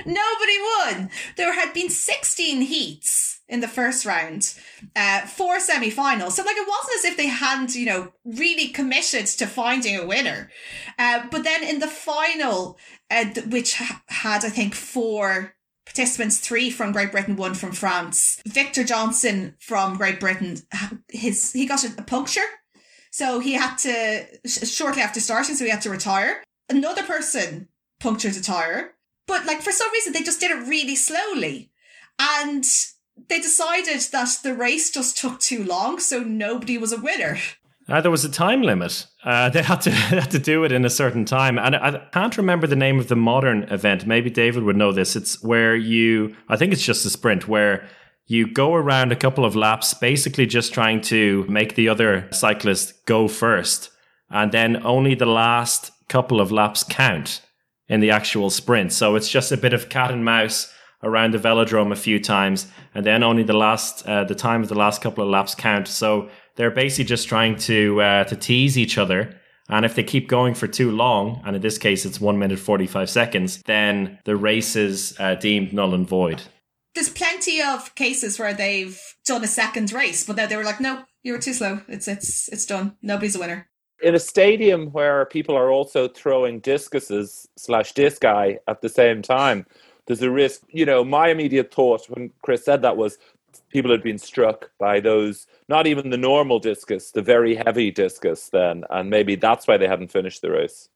Nobody won. There had been 16 heats in the first round, uh, four semi-finals. So like it wasn't as if they hadn't, you know, really committed to finding a winner. Uh, but then in the final, uh, which ha- had I think four participants, three from Great Britain, one from France. Victor Johnson from Great Britain, his he got a, puncture, so he had to shortly after starting, so he had to retire. Another person punctured a tire, but like for some reason they just did it really slowly, and they decided that the race just took too long, so nobody was a winner.
Uh, there was a time limit. Uh, they had to *laughs* they had to do it in a certain time, and I, can't remember the name of the modern event. Maybe David would know this. It's where you, I think it's just a sprint where you go around a couple of laps, basically just trying to make the other cyclist go first, and then only the last couple of laps count in the actual sprint. So it's just a bit of cat and mouse around the velodrome a few times, and then only the last uh, the time of the last couple of laps count. So they're basically just trying to uh, to tease each other. And if they keep going for too long, and in this case it's one minute forty five seconds, then the race is uh, deemed null and void.
There's plenty of cases where they've done a second race, but then they were like, "No, you were too slow. It's it's it's done. Nobody's a winner."
In a stadium where people are also throwing discuses slash disci at the same time, there's a risk. You know, my immediate thought when Chris said that was people had been struck by those, not even the normal discus, the very heavy discus then, and maybe that's why they hadn't finished the race.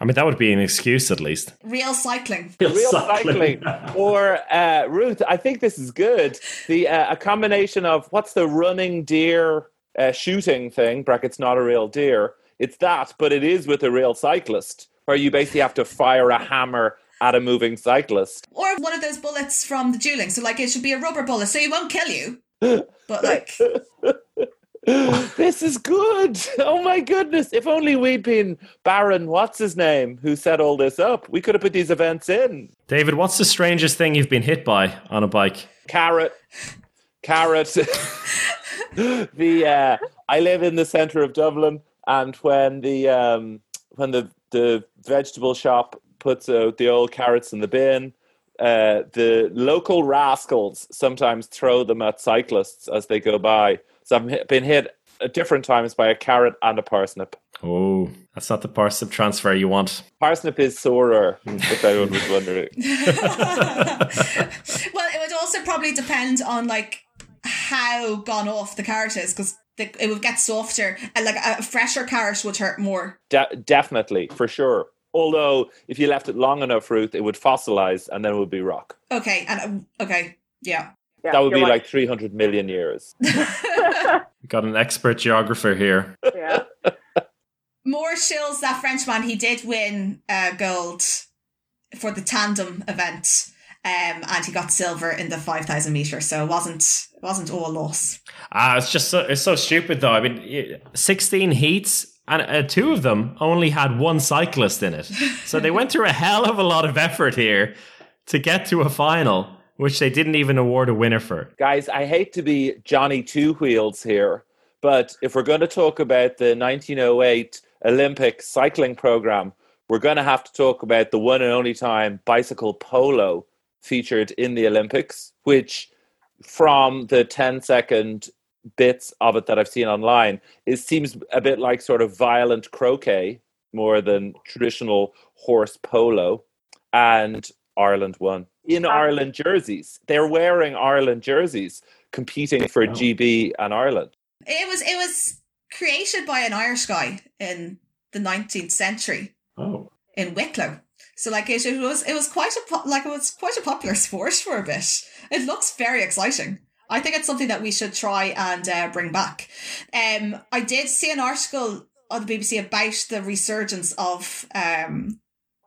I mean, that would be an excuse at least.
Real cycling.
Real, Real cycling. or uh, Ruth, I think this is good. The uh, a combination of what's the running deer uh, shooting thing? Brackets not a real deer. It's that, but it is with a real cyclist, where you basically have to fire a hammer at a moving cyclist.
Or one of those bullets from the dueling. So, like, it should be a rubber bullet, so it won't kill you. But, like. *laughs*
this is good. Oh my goodness. If only we'd been Baron, what's his name, who set all this up. We could have put these events in.
David, what's the strangest thing you've been hit by on a bike?
Carrot. Carrot. *laughs* the uh, I live in the centre of Dublin, and when the um, when the the vegetable shop puts out the old carrots in the bin. Uh, the local rascals sometimes throw them at cyclists as they go by. So I've been hit at different times by a carrot and a parsnip.
Oh, that's not the parsnip transfer you want.
Parsnip is sorer, *laughs* if anyone was wondering. *laughs* *laughs*
well, it would also probably depend on like how gone off the carrot is, because the, it would get softer. And like a fresher carrot would hurt more.
De- definitely, for sure. Although, if you left it long enough, Ruth, it would fossilize and then it would be rock.
Okay, and um, okay, yeah.
Yeah,
that would be
right.
like 300 million years. *laughs*
Got an expert geographer here.
yeah. *laughs*
Maurice Schilles that Frenchman. He did win uh, gold for the tandem event, um, and he got silver in the five thousand meter. So it wasn't it wasn't all loss.
Ah, it's just so, it's so stupid though. I mean, sixteen heats. And uh, two of them only had one cyclist in it. So they went through a hell of a lot of effort here to get to a final, which they didn't even award a winner for.
Guys, I hate to be Johnny Two Wheels here, but if we're going to talk about the 1908 Olympic cycling program, we're going to have to talk about the one and only time bicycle polo featured in the Olympics, which from the 10 second bits of it that I've seen online, it seems a bit like sort of violent croquet more than traditional horse polo. And Ireland won in Ireland jerseys. They're wearing Ireland jerseys, competing for GB and Ireland.
It was it was created by an Irish guy in the nineteenth century
Oh.
in Wicklow. So like it, it was it was quite a like it was quite a popular *laughs* sport for a bit. It looks very exciting. I think it's something that we should try and uh, bring back. Um, I did see an article on the BBC about the resurgence of um,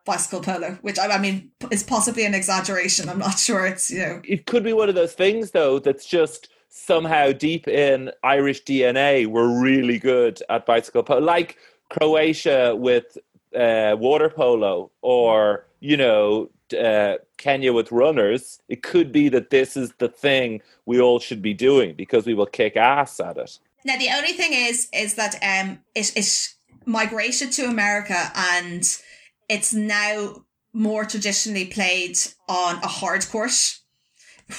bicycle polo, which I, I mean is possibly an exaggeration. I'm not *laughs* sure. It's you know
It could be one of those things, though, that's just somehow deep in Irish DNA. We're really good at bicycle polo, like Croatia with uh, water polo, or you know. Uh, Kenya with runners, it could be that this is the thing we all should be doing because we will kick ass at it.
Now the only thing is is that um it it migrated to America and it's now more traditionally played on a hard court,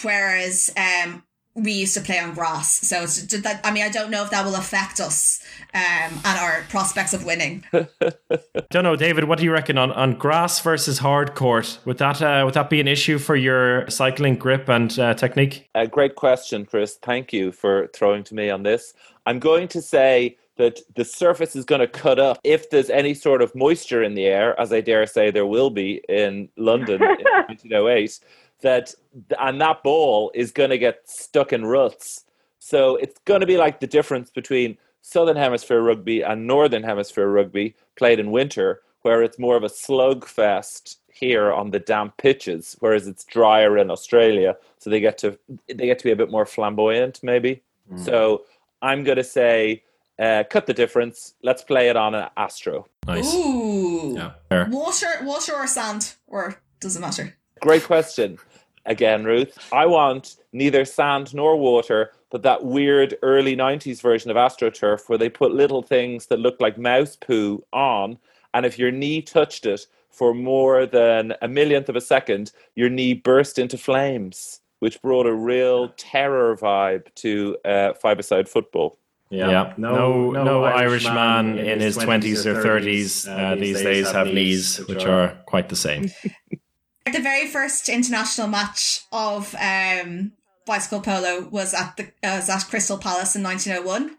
whereas um we used to play on grass. So it's that I mean I don't know if that will affect us um and our prospects of winning. *laughs*
Don't know, David. What do you reckon on, on grass versus hard court? Would that uh, would that be an issue for your cycling grip and uh, technique?
A great question, Chris. Thank you for throwing to me on this. I'm going to say that the surface is going to cut up if there's any sort of moisture in the air, as I dare say there will be in London in *laughs* 1908. That and that ball is going to get stuck in ruts. So it's going to be like the difference between Southern Hemisphere rugby and Northern Hemisphere rugby played in winter, where it's more of a slugfest here on the damp pitches, whereas it's drier in Australia. So they get to they get to be a bit more flamboyant, maybe. So I'm going to say, uh, cut the difference. Let's play it on an Astro.
Nice.
Ooh.
Yeah. Fair.
Water water or sand or doesn't matter.
Great question. Again, Ruth. I want neither sand nor water, but that weird early 90s version of AstroTurf where they put little things that look like mouse poo on, and if your knee touched it for more than a millionth of a second, your knee burst into flames, which brought a real terror vibe to uh, five-a-side football.
Yeah. No, no, Irish man in his twenties or thirties uh, these days have knees which are quite the same. *laughs*
The very first international match of um, bicycle polo was at the uh, was at Crystal Palace in 1901,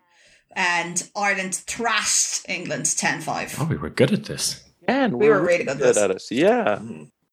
and Ireland thrashed England 10-5.
Oh, we were good at this.
Yeah, and
We were really good at this.
at it. Yeah.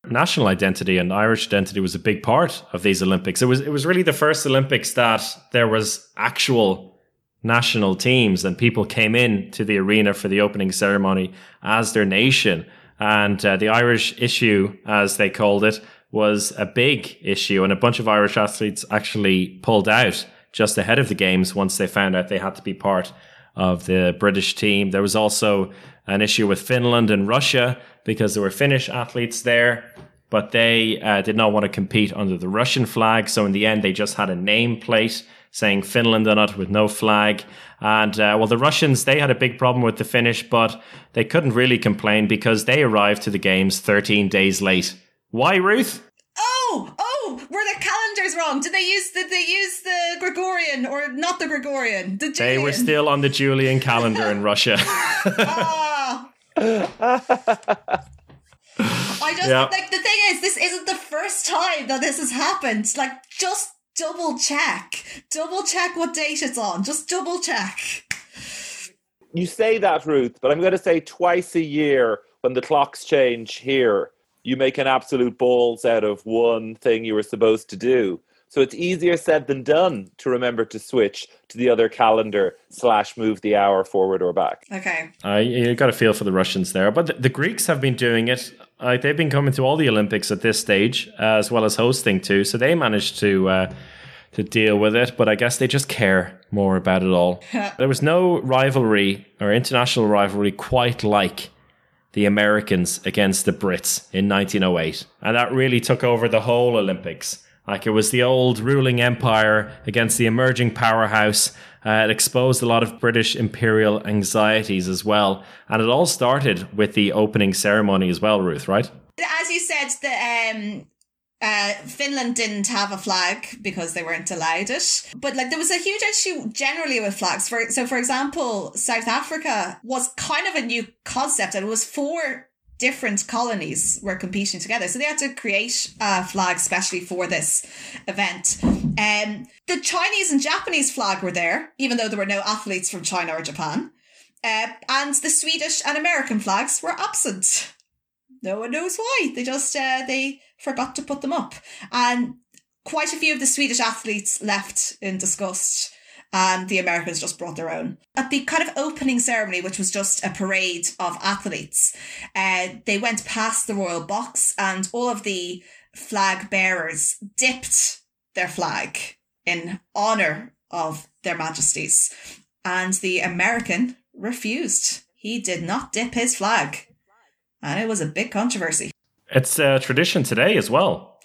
national identity and Irish identity was a big part of these Olympics. It was it was really the first Olympics that there was actual national teams and people came in to the arena for the opening ceremony as their nation. And uh, the Irish issue, as they called it, was a big issue, and a bunch of Irish athletes actually pulled out just ahead of the games once they found out they had to be part of the British team. There was also an issue with Finland and Russia because there were Finnish athletes there, but they uh, did not want to compete under the Russian flag. So in the end, they just had a nameplate saying Finland on it with no flag. And uh, well, the Russians, they had a big problem with the Finnish, but they couldn't really complain because they arrived to the games 13 days late. Why, Ruth?
Oh, oh, were the calendars wrong? Did they use did they use the Gregorian or not the Gregorian? The
They were still on the Julian calendar in *laughs* Russia.
Ah. I just
Yeah.
like the thing is, this isn't the first time that this has happened. Like just double check. Double check what date it's on. Just double check.
You say that, Ruth, but I'm going to say twice a year when the clocks change here, you make an absolute balls out of one thing you were supposed to do. So it's easier said than done to remember to switch to the other calendar slash move the hour forward or back.
Okay.
Uh, you got a feel for the Russians there, but the, the Greeks have been doing it. Uh, they've been coming to all the Olympics at this stage, uh, as well as hosting too. So they managed to uh, to deal with it. But I guess they just care more about it all. *laughs* there was no rivalry or international rivalry quite like the Americans against the Brits in 1908, and that really took over the whole Olympics. Like it was the old ruling empire against the emerging powerhouse. Uh, it exposed a lot of British imperial anxieties as well. And it all started with the opening ceremony as well, Ruth, right?
As you said, the um, uh, Finland didn't have a flag because they weren't allowed it. But like there was a huge issue generally with flags. For so, for example, South Africa was kind of a new concept, and it was four different colonies were competing together. So they had to create a flag specially for this event. Um, the Chinese and Japanese flag were there, even though there were no athletes from China or Japan. Uh, and the Swedish and American flags were absent. No one knows why. They just uh, they forgot to put them up, and quite a few of the Swedish athletes left in disgust and the Americans just brought their own. At the kind of opening ceremony, which was just a parade of athletes, uh, they went past the royal box and all of the flag bearers dipped their flag in honor of their majesties. And the American refused. He did not dip his flag. And it was a big controversy.
It's a tradition today as well.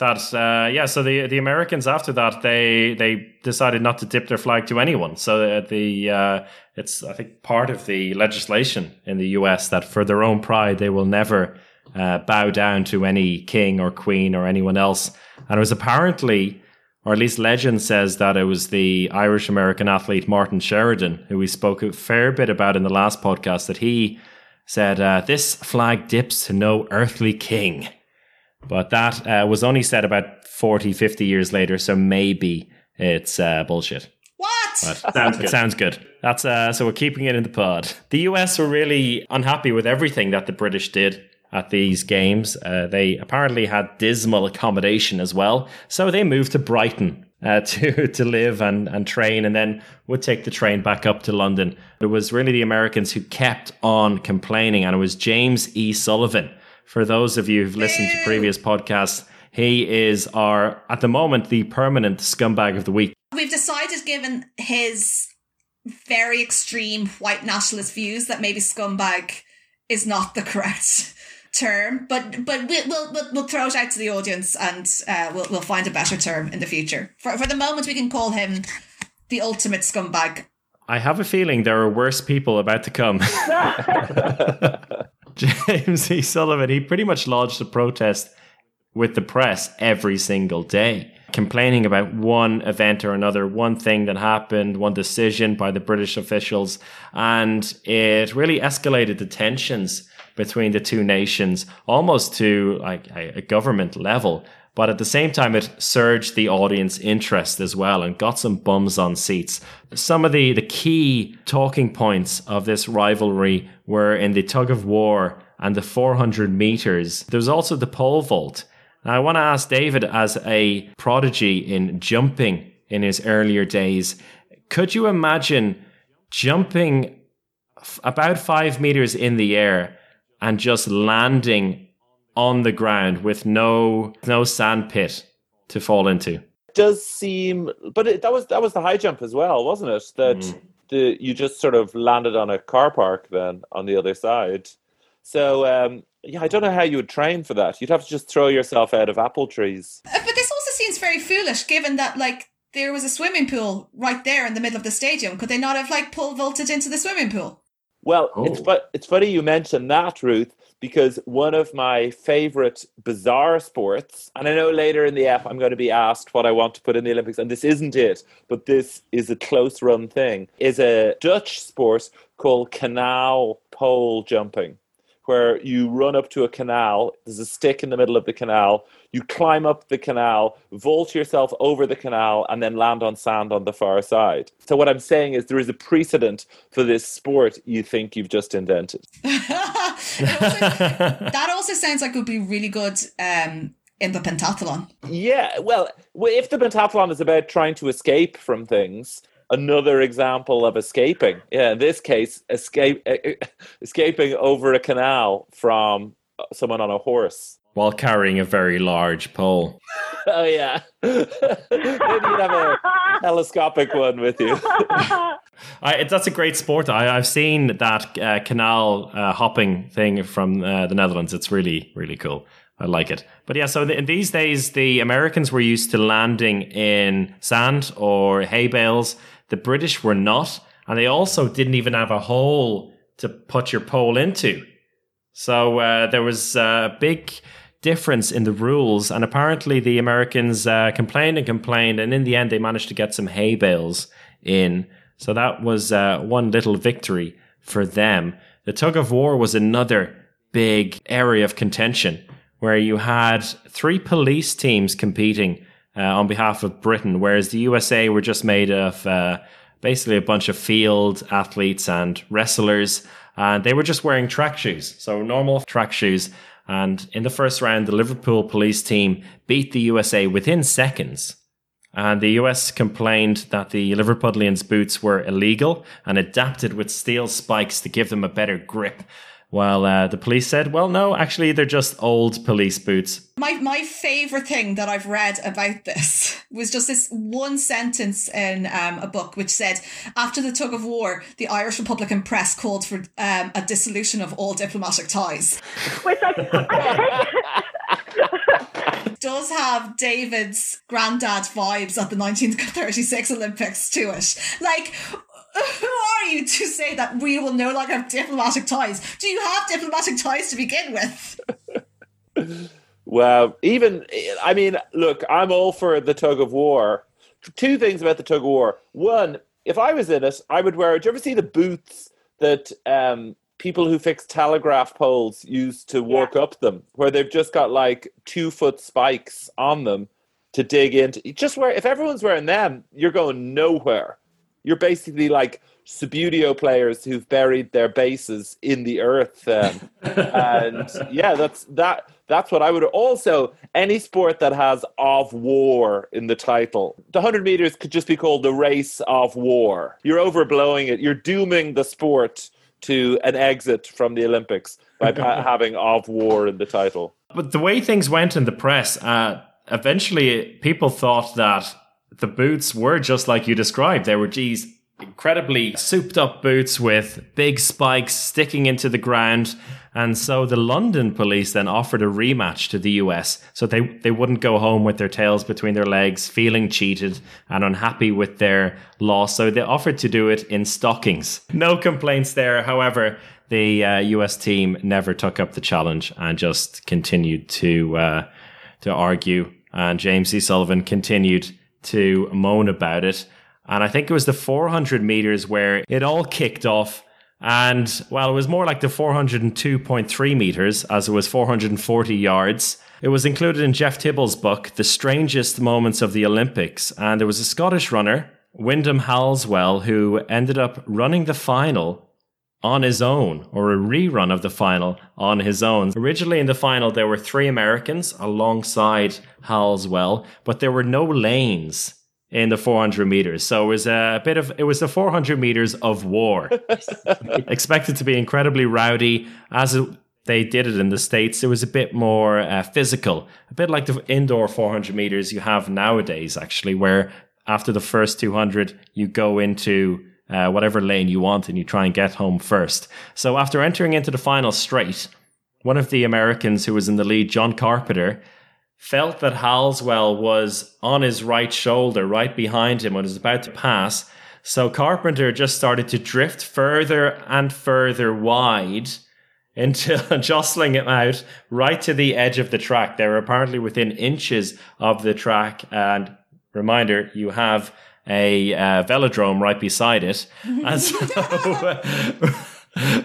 That uh, yeah, so the the Americans after that they they decided not to dip their flag to anyone. So the uh, it's I think part of the legislation in the U.S. that for their own pride they will never uh, bow down to any king or queen or anyone else. And it was apparently, or at least legend says that it was the Irish American athlete Martin Sheridan who we spoke a fair bit about in the last podcast that he said, uh, This flag dips to no earthly king. But that uh, was only said about 40, 50 years later, so maybe it's uh, bullshit.
What?
But sounds good. sounds good. That's uh, so we're keeping it in the pod. The US were really unhappy with everything that the British did at these games. Uh, they apparently had dismal accommodation as well, so they moved to Brighton uh, *laughs* to to live and and train, and then would take the train back up to London. It was really the Americans who kept on complaining, and it was James E. Sullivan. For those of you who've listened to previous podcasts, he is our at the moment the permanent scumbag of the week.
We've decided, given his very extreme white nationalist views, that maybe scumbag is not the correct term, but but we, will we'll we'll throw it out to the audience and uh, we'll we'll find a better term in the future. For for the moment, we can call him the ultimate scumbag.
I have a feeling there are worse people about to come. *laughs* *laughs* *laughs* James E. Sullivan, he pretty much lodged a protest with the press every single day, complaining about one event or another, one thing that happened, one decision by the British officials, and it really escalated the tensions between the two nations almost to like a, a government level. But at the same time, it surged the audience interest as well and got some bums on seats. Some of the, the key talking points of this rivalry were in the tug of war and the 400 meters. There was also the pole vault. Now, I want to ask David, as a prodigy in jumping in his earlier days, could you imagine jumping f- about five meters in the air and just landing on the ground with no no sand pit to fall into.
Does seem, but it, that was that was the high jump as well, wasn't it? That mm. the you just sort of landed on a car park then on the other side. So um, yeah, I don't know how you would train for that. You'd have to just throw yourself out of apple trees.
Uh, but this also seems very foolish, given that like there was a swimming pool right there in the middle of the stadium. Could they not have like pole vaulted into the swimming pool?
Well, oh. it's but it's funny you mentioned that, Ruth, because one of my favorite bizarre sports, and I know later in the app I'm going to be asked what I want to put in the Olympics, and this isn't it, but this is a close run thing, is a Dutch sport called canal pole jumping where you run up to a canal. There's a stick in the middle of the canal. You climb up the canal, vault yourself over the canal, and then land on sand on the far side. So, what I'm saying is, there is a precedent for this sport you think you've just invented. *laughs*
also, that also sounds like it would be really good um, in the pentathlon.
Yeah, well, if the pentathlon is about trying to escape from things, another example of escaping. Yeah, in this case, escape escaping over a canal from someone on a horse
while carrying a very large pole. *laughs*
oh yeah, *laughs* maybe you'd have a telescopic one with you. *laughs*
I, that's a great sport. I, have seen that uh, canal uh, hopping thing from uh, the Netherlands. It's really really cool. I like it. But yeah, so in these days, the Americans were used to landing in sand or hay bales. The British were not. And they also didn't even have a hole to put your pole into. So uh, there was a big difference in the rules. And apparently, the Americans uh, complained and complained. And in the end, they managed to get some hay bales in. So that was uh, one little victory for them. The tug of war was another big area of contention where you had three police teams competing uh, on behalf of Britain, whereas the USA were just made of uh, basically a bunch of field athletes and wrestlers. And they were just wearing track shoes, so normal track shoes. And in the first round, the Liverpool police team beat the USA within seconds. And the US complained that the Liverpudlians' boots were illegal and adapted with steel spikes to give them a better grip. While uh, the police said, well, no, actually, they're just old police boots.
My, my favorite thing that I've read about this was just this one sentence in um, a book which said, after the tug of war, the Irish Republican press called for um, a dissolution of all diplomatic ties.
Which I,
I *laughs* does have David's granddad vibes at the 1936 Olympics to it. Like, who are you to say that we will no longer have diplomatic ties? Do you have diplomatic ties to begin with?
well, even, I mean, look, I'm all for the tug of war. Two things about the tug of war. One, if I was in it, I would wear, do you ever see the boots that um, people who fix telegraph poles use to work yeah. up them, where they've just got like two foot spikes on them to dig into? Just wear, if everyone's wearing them, you're going nowhere you're basically like Subbuteo players who've buried their bases in the earth. Um, *laughs* and yeah, that's that. That's what I would also any sport that has of war in the title. The hundred meters could just be called the race of war. You're overblowing it. You're dooming the sport to an exit from the Olympics by *laughs* having of war in the title.
But the way things went in the press, uh, eventually people thought that the boots were just like you described. They were, geez, incredibly souped up boots with big spikes sticking into the ground. And so the London police then offered a rematch to the US so they, they wouldn't go home with their tails between their legs, feeling cheated and unhappy with their loss. So they offered to do it in stockings. No complaints there. However, the uh, US team never took up the challenge and just continued to, uh, to argue. And James E. Sullivan continued to moan about it. And I think it was the 400 meters where it all kicked off. And well, it was more like the 402.3 meters as it was 440 yards. It was included in Geoff Tibballs' book, The Strangest Moments of the Olympics. And there was a Scottish runner, Wyndham Halswell, who ended up running the final on his own or a rerun of the final on his own. Originally in the final, there were three Americans alongside Halswell, but there were no lanes in the 400 meters. So it was a bit of, it was the 400 meters of war. *laughs* Expected to be incredibly rowdy as it, they did it in the States. It was a bit more uh, physical, a bit like the indoor 400 meters you have nowadays, actually, where after the first 200, you go into uh, whatever lane you want and you try and get home first. So after entering into the final straight, one of the Americans who was in the lead, John Carpenter, felt that Halswell was on his right shoulder, right behind him he was about to pass. So Carpenter just started to drift further and further wide *laughs* until jostling him out right to the edge of the track. They were apparently within inches of the track. And reminder, you have a uh, velodrome right beside it. *laughs* And so,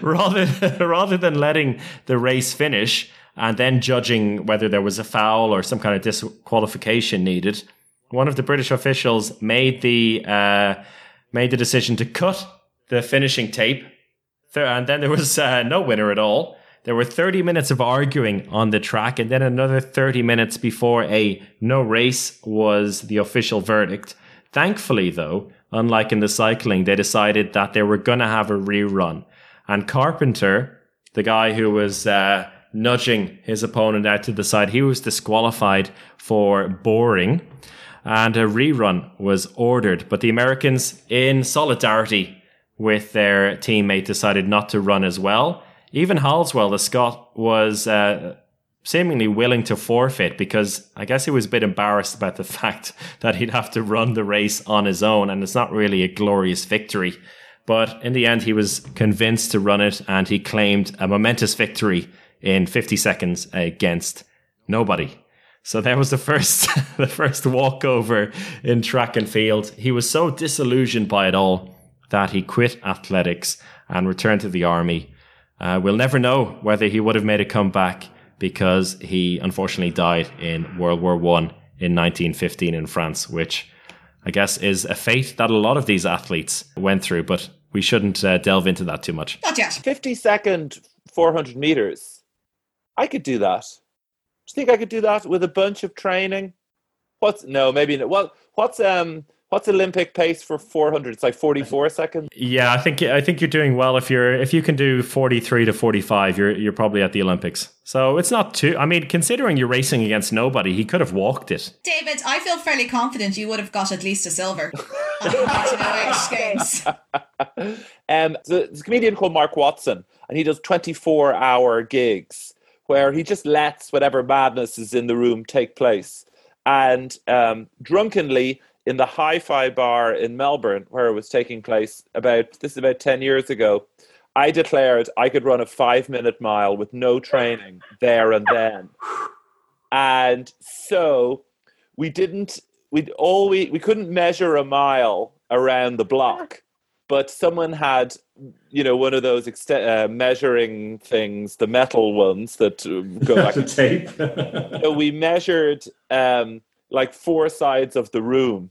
*laughs* rather rather than letting the race finish and then judging whether there was a foul or some kind of disqualification needed, one of the British officials made the uh, made the decision to cut the finishing tape, and then there was uh, no winner at all. There were 30 minutes of arguing on the track, and then another 30 minutes before a no race was the official verdict. Thankfully, though, unlike in the cycling, they decided that they were going to have a rerun. And Carpenter, the guy who was uh, nudging his opponent out to the side, he was disqualified for boring. And a rerun was ordered. But the Americans, in solidarity with their teammate, decided not to run as well. Even Halswell, the Scot, was uh, seemingly willing to forfeit because I guess he was a bit embarrassed about the *laughs* fact that he'd have to run the race on his own, and it's not really a glorious victory. But in the end, he was convinced to run it, and he claimed a momentous victory in 50 seconds against nobody. So that was the *laughs* first, *laughs* the first walkover in track and field. He was so disillusioned by it all that he quit athletics and returned to the army. Uh, we'll never know whether he would have made a comeback because he unfortunately died in World War One in 1915 in France, which I guess is a fate that a lot of these athletes went through. But we shouldn't uh, delve into that too much.
Not yet.
50 second 400 meters. I could do that. Do you think I could do that with a bunch of training? What's no, maybe not. What what's um What's Olympic pace for 400? It's like 44 seconds.
Yeah, I think I think you're doing well if you're if you can do 43 to 45, you're you're probably at the Olympics. So it's not too. I mean, considering you're racing against nobody, he could have walked it.
David, I feel fairly confident you would have got at least a silver *laughs* at the games.
um, there's a comedian called Mark Watson, and he does 24 hour gigs where he just lets whatever madness is in the room take place. And um, drunkenly, in the hi-fi bar in Melbourne where it was taking place about this is about 10 years ago I declared I could run a 5 minute mile with no training there and then. And so we didn't we all we we couldn't measure a mile around the block but someone had you know one of those uh, measuring things the metal ones that go *laughs* back
to tape.
So we measured um, like four sides of the room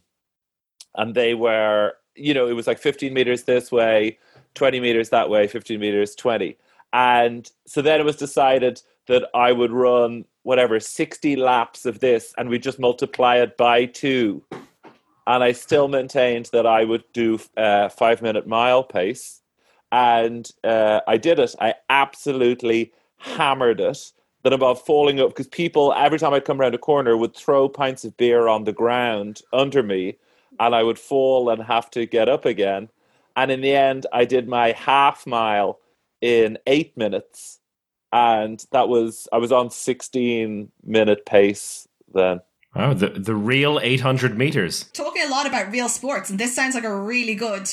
and they were you know it was like 15 meters this way 20 meters that way 15 meters 20 and so then it was decided that i would run whatever 60 laps of this and we just multiply it by two. And i still maintained that i would do a uh, five minute mile pace. And uh, i did it. I absolutely hammered it. That about falling up because people every time I'd come around a corner would throw pints of beer on the ground under me and I would fall and have to get up again. And in the end, I did my half mile in eight minutes. And that was, I was on 16 minute pace then.
Oh, the, the real 800 meters.
Talking a lot about real sports, and this sounds like a really good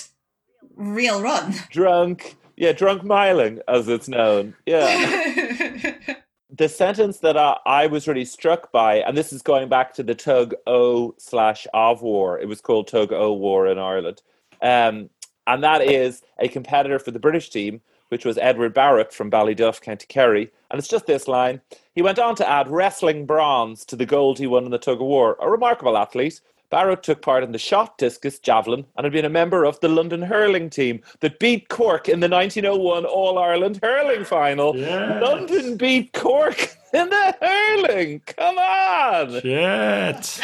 real run.
Drunk, yeah, drunk miling, as it's known. Yeah. *laughs* the sentence that I, I, was really struck by, and this is going back to the Tug O slash Of War. It was called Tug O War in Ireland, um, and that is a competitor for the British team, which was Edward Barrett from Ballyduff, County Kerry. And it's just this line. He went on to add wrestling bronze to the gold he won in the Tug of War. A remarkable athlete, Barrett took part in the shot discus javelin and had been a member of the London hurling team that beat Cork in the 1901 All Ireland hurling final.
Yes.
London beat Cork *laughs* in the hurling. Come on.
Shit. *laughs*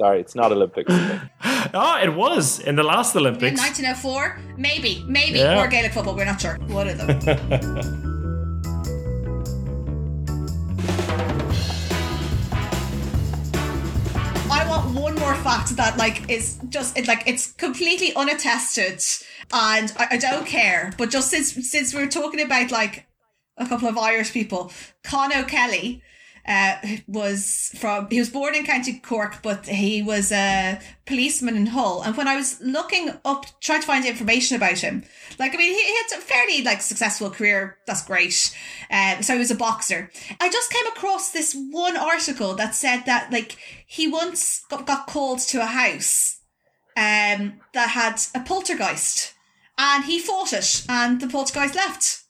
Sorry, it's not Olympics.
oh, *laughs* it was in the last Olympics.
In 1904? Maybe, maybe. Yeah. Or Gaelic football, we're not sure. One of them. Fact that like is just it, like it's completely unattested, and I, I don't care. But just since since we're talking about like a couple of Irish people, Con O'Kelly uh, was from he was born in County Cork, but he was a policeman in Hull. And when I was looking up, trying to find information about him, like I mean, he, he had a fairly like successful career. That's great. Um, so he was a boxer. I just came across this one article that said that like he once got, got called to a house um, that had a poltergeist and he fought it, and the poltergeist left.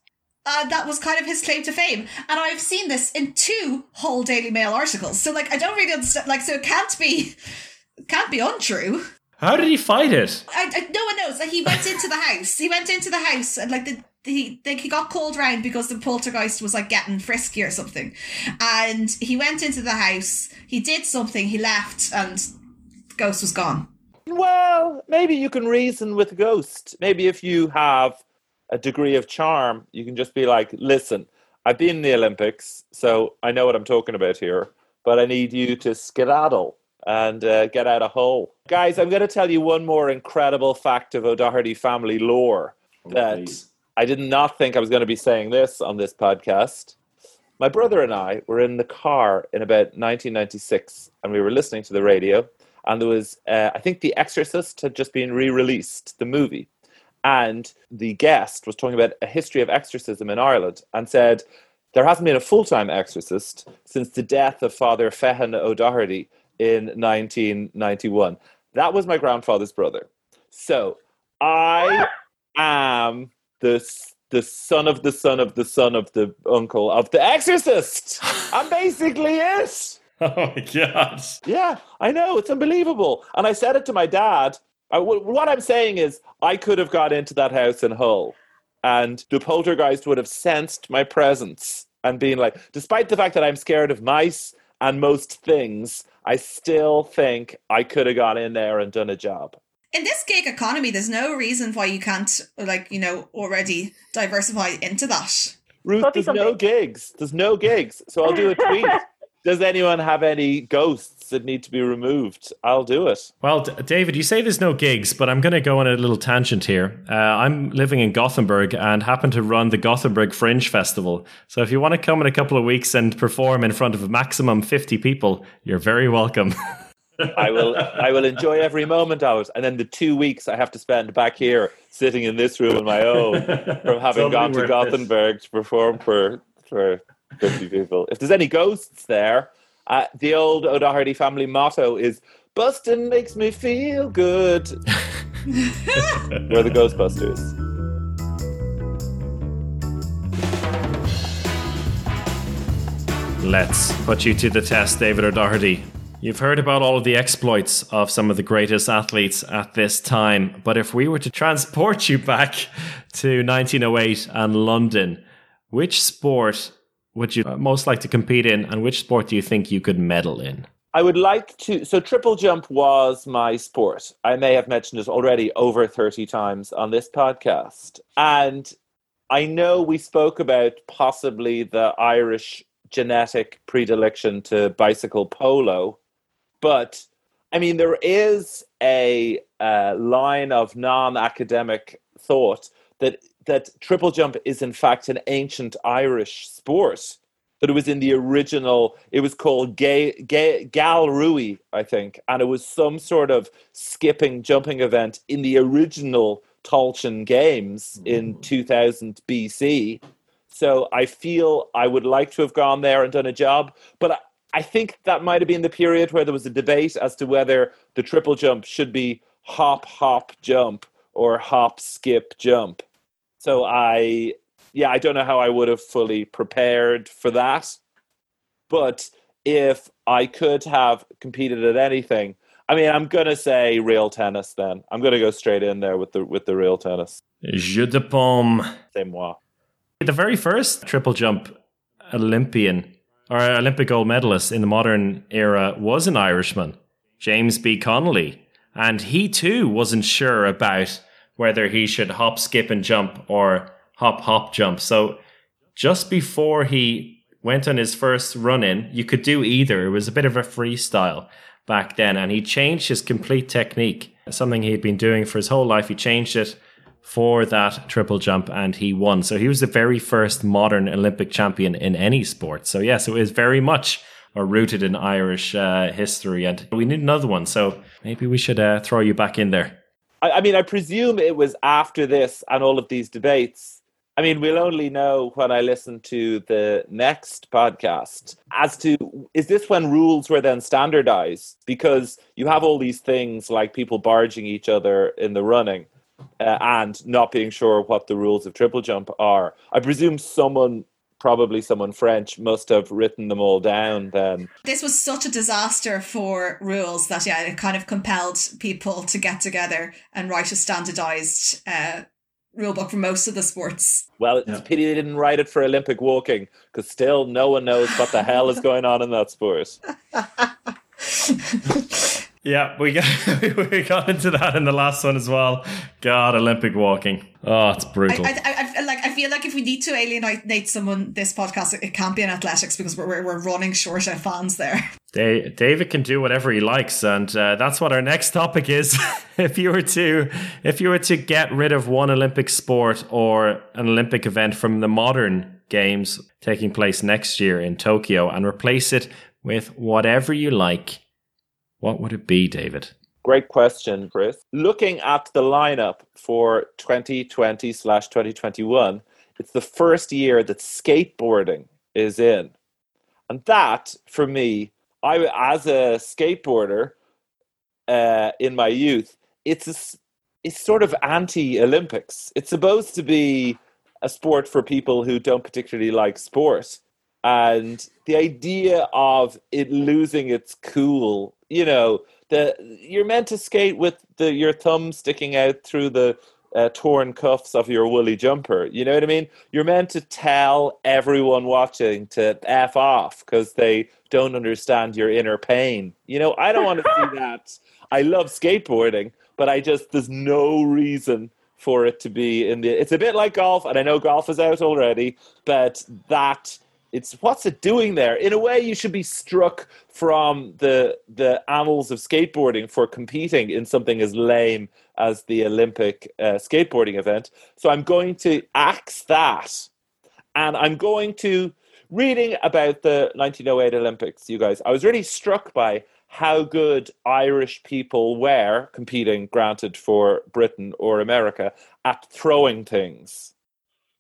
And that was kind of his claim to fame. And I've seen this in two whole Daily Mail articles. So like I don't really understand like so it can't be can't be untrue.
How did he fight it?
I, I, no one knows. Like he went into the house. He went into the house and like the he like he got called round because the poltergeist was like getting frisky or something, and he went into the house. He did something. He left, and the ghost was gone.
Well, maybe you can reason with a ghost. Maybe if you have a degree of charm, you can just be like, listen, I've been in the Olympics, so I know what I'm talking about here, but I need you to skedaddle and uh, get out of Hull. Guys, I'm going to tell you one more incredible fact of O'Doherty family lore that
please.
I did not think I was going to be saying this on this podcast. My brother and I were in the car in about 1996 and we were listening to the radio and there was uh, I think The Exorcist had just been re-released, the movie. And the guest was talking about a history of exorcism in Ireland and said there hasn't been a full-time exorcist since the death of Father Fehan O'Doherty in 1991. That was my grandfather's brother. So I am the the son of the son of the son of the uncle of the exorcist. *laughs* I'm basically it.
Oh my god.
Yeah, I know. It's unbelievable. And I said it to my dad. I, what I'm saying is, I could have got into that house in Hull, and the poltergeist would have sensed my presence and been like, despite the fact that I'm scared of mice and most things, I still think I could have got in there and done a job.
In this gig economy, there's no reason why you can't like you know already diversify into that.
Ruth, there's
something.
no gigs. There's no gigs. So I'll do a tweet. *laughs* Does anyone have any ghosts that need to be removed? I'll do it.
Well, D- David, you say there's no gigs, but I'm going to go on a little tangent here. Uh, I'm living in Gothenburg and happen to run the Gothenburg Fringe Festival. So if you want to come in a couple of weeks and perform in front of a maximum 50 people, you're very welcome. *laughs*
I will I will enjoy every moment of it. And then the two weeks I have to spend back here sitting in this room on my own *laughs* from having
Totally
gone to. Gothenburg to perform for for fifty people. If there's any ghosts there, uh, the old O'Doherty family motto is Bustin makes me feel good. *laughs* We're the Ghostbusters.
Let's put you to the test, David O'Doherty. You've heard about all of the exploits of some of the greatest athletes at this time, but if we were to transport you back to 1908 and London, which sport would you most like to compete in, and which sport do you think you could medal in?
I would like to. So, triple jump was my sport. I may have mentioned it already over 30 times on this podcast. And I know we spoke about possibly the Irish genetic predilection to bicycle polo, but I mean, there is a uh, line of non academic thought that, that triple jump is, in fact, an ancient Irish sport that it was in the original it was called gay, gay gal rui i think and it was some sort of skipping jumping event in the original Tailteann games in mm. 2000 bc so i feel i would like to have gone there and done a job but I, I think that might have been the period where there was a debate as to whether the triple jump should be hop hop jump or hop skip jump so i yeah, I don't know how I would have fully prepared for that. But if I could have competed at anything, I mean, I'm gonna say real tennis. Then I'm gonna go straight in there with the with the real tennis.
Jeu de pomme.
C'est moi.
The very first triple jump Olympian or Olympic gold medalist in the modern era was an Irishman, James B. Connolly. And he too wasn't sure about whether he should hop, skip, and jump or hop, hop, jump. So just before he went on his first run in, you could do either. It was a bit of a freestyle back then. And he changed his complete technique, something he'd been doing for his whole life. He changed it for that triple jump and he won. So he was the very first modern Olympic champion in any sport. So yes, it was very much rooted in Irish uh, history and we need another one. So maybe we should uh, throw you back in there.
I, I mean, I presume it was after this and all of these debates. I mean, we'll only know when I listen to the next podcast as to is this when rules were then standardized? Because you have all these things like people barging each other in the running. uh, and not being sure what the rules of triple jump are. I presume someone, probably someone French, must have written them all down then.
This was such a disaster for rules that, yeah, it kind of compelled people to get together and write a standardized uh, rule book for most of the sports.
Well, it's
Yeah.
a pity they didn't write it for Olympic walking because still no one knows what the hell is going on in that sport. *laughs*
Yeah, we got *laughs* we got into that in the last one as well. God, Olympic walking. Oh, it's brutal.
I, I, I- like, I feel like if we need to alienate someone this podcast, it, can't be in athletics because we're, we're, we're running short of fans there. *laughs*
Da- David can do whatever he likes, and uh, that's what our next topic is. *laughs* if you were to, if you were to get rid of one Olympic sport or an Olympic event from the modern games taking place next year in Tokyo and replace it with whatever you like, what would it be, David?
Great question, Chris. Looking at the lineup for 2020 slash 2021, it's the first year that skateboarding is in. And that, for me, I as a skateboarder uh, in my youth, it's a it's sort of anti-Olympics. It's supposed to be a sport for people who don't particularly like sport, and the idea of it losing its cool, you know, the you're meant to skate with the your thumb sticking out through the uh, torn cuffs of your woolly jumper. You know what I mean? You're meant to tell everyone watching to f off because they don't understand your inner pain. You know, I don't want to see *laughs* that. I love skateboarding, but I just there's no reason for it to be in the. It's a bit like golf, and I know golf is out already, but that it's what's it doing there? In a way, you should be struck from the the annals of skateboarding for competing in something as lame as the Olympic uh, skateboarding event. So I'm going to axe that, and I'm going to reading about the 1908 Olympics. You guys, I was really struck by how good Irish people were competing, granted for Britain or America, at throwing things.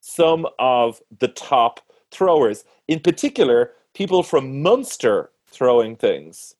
Some of the top throwers, in particular, people from Munster throwing things.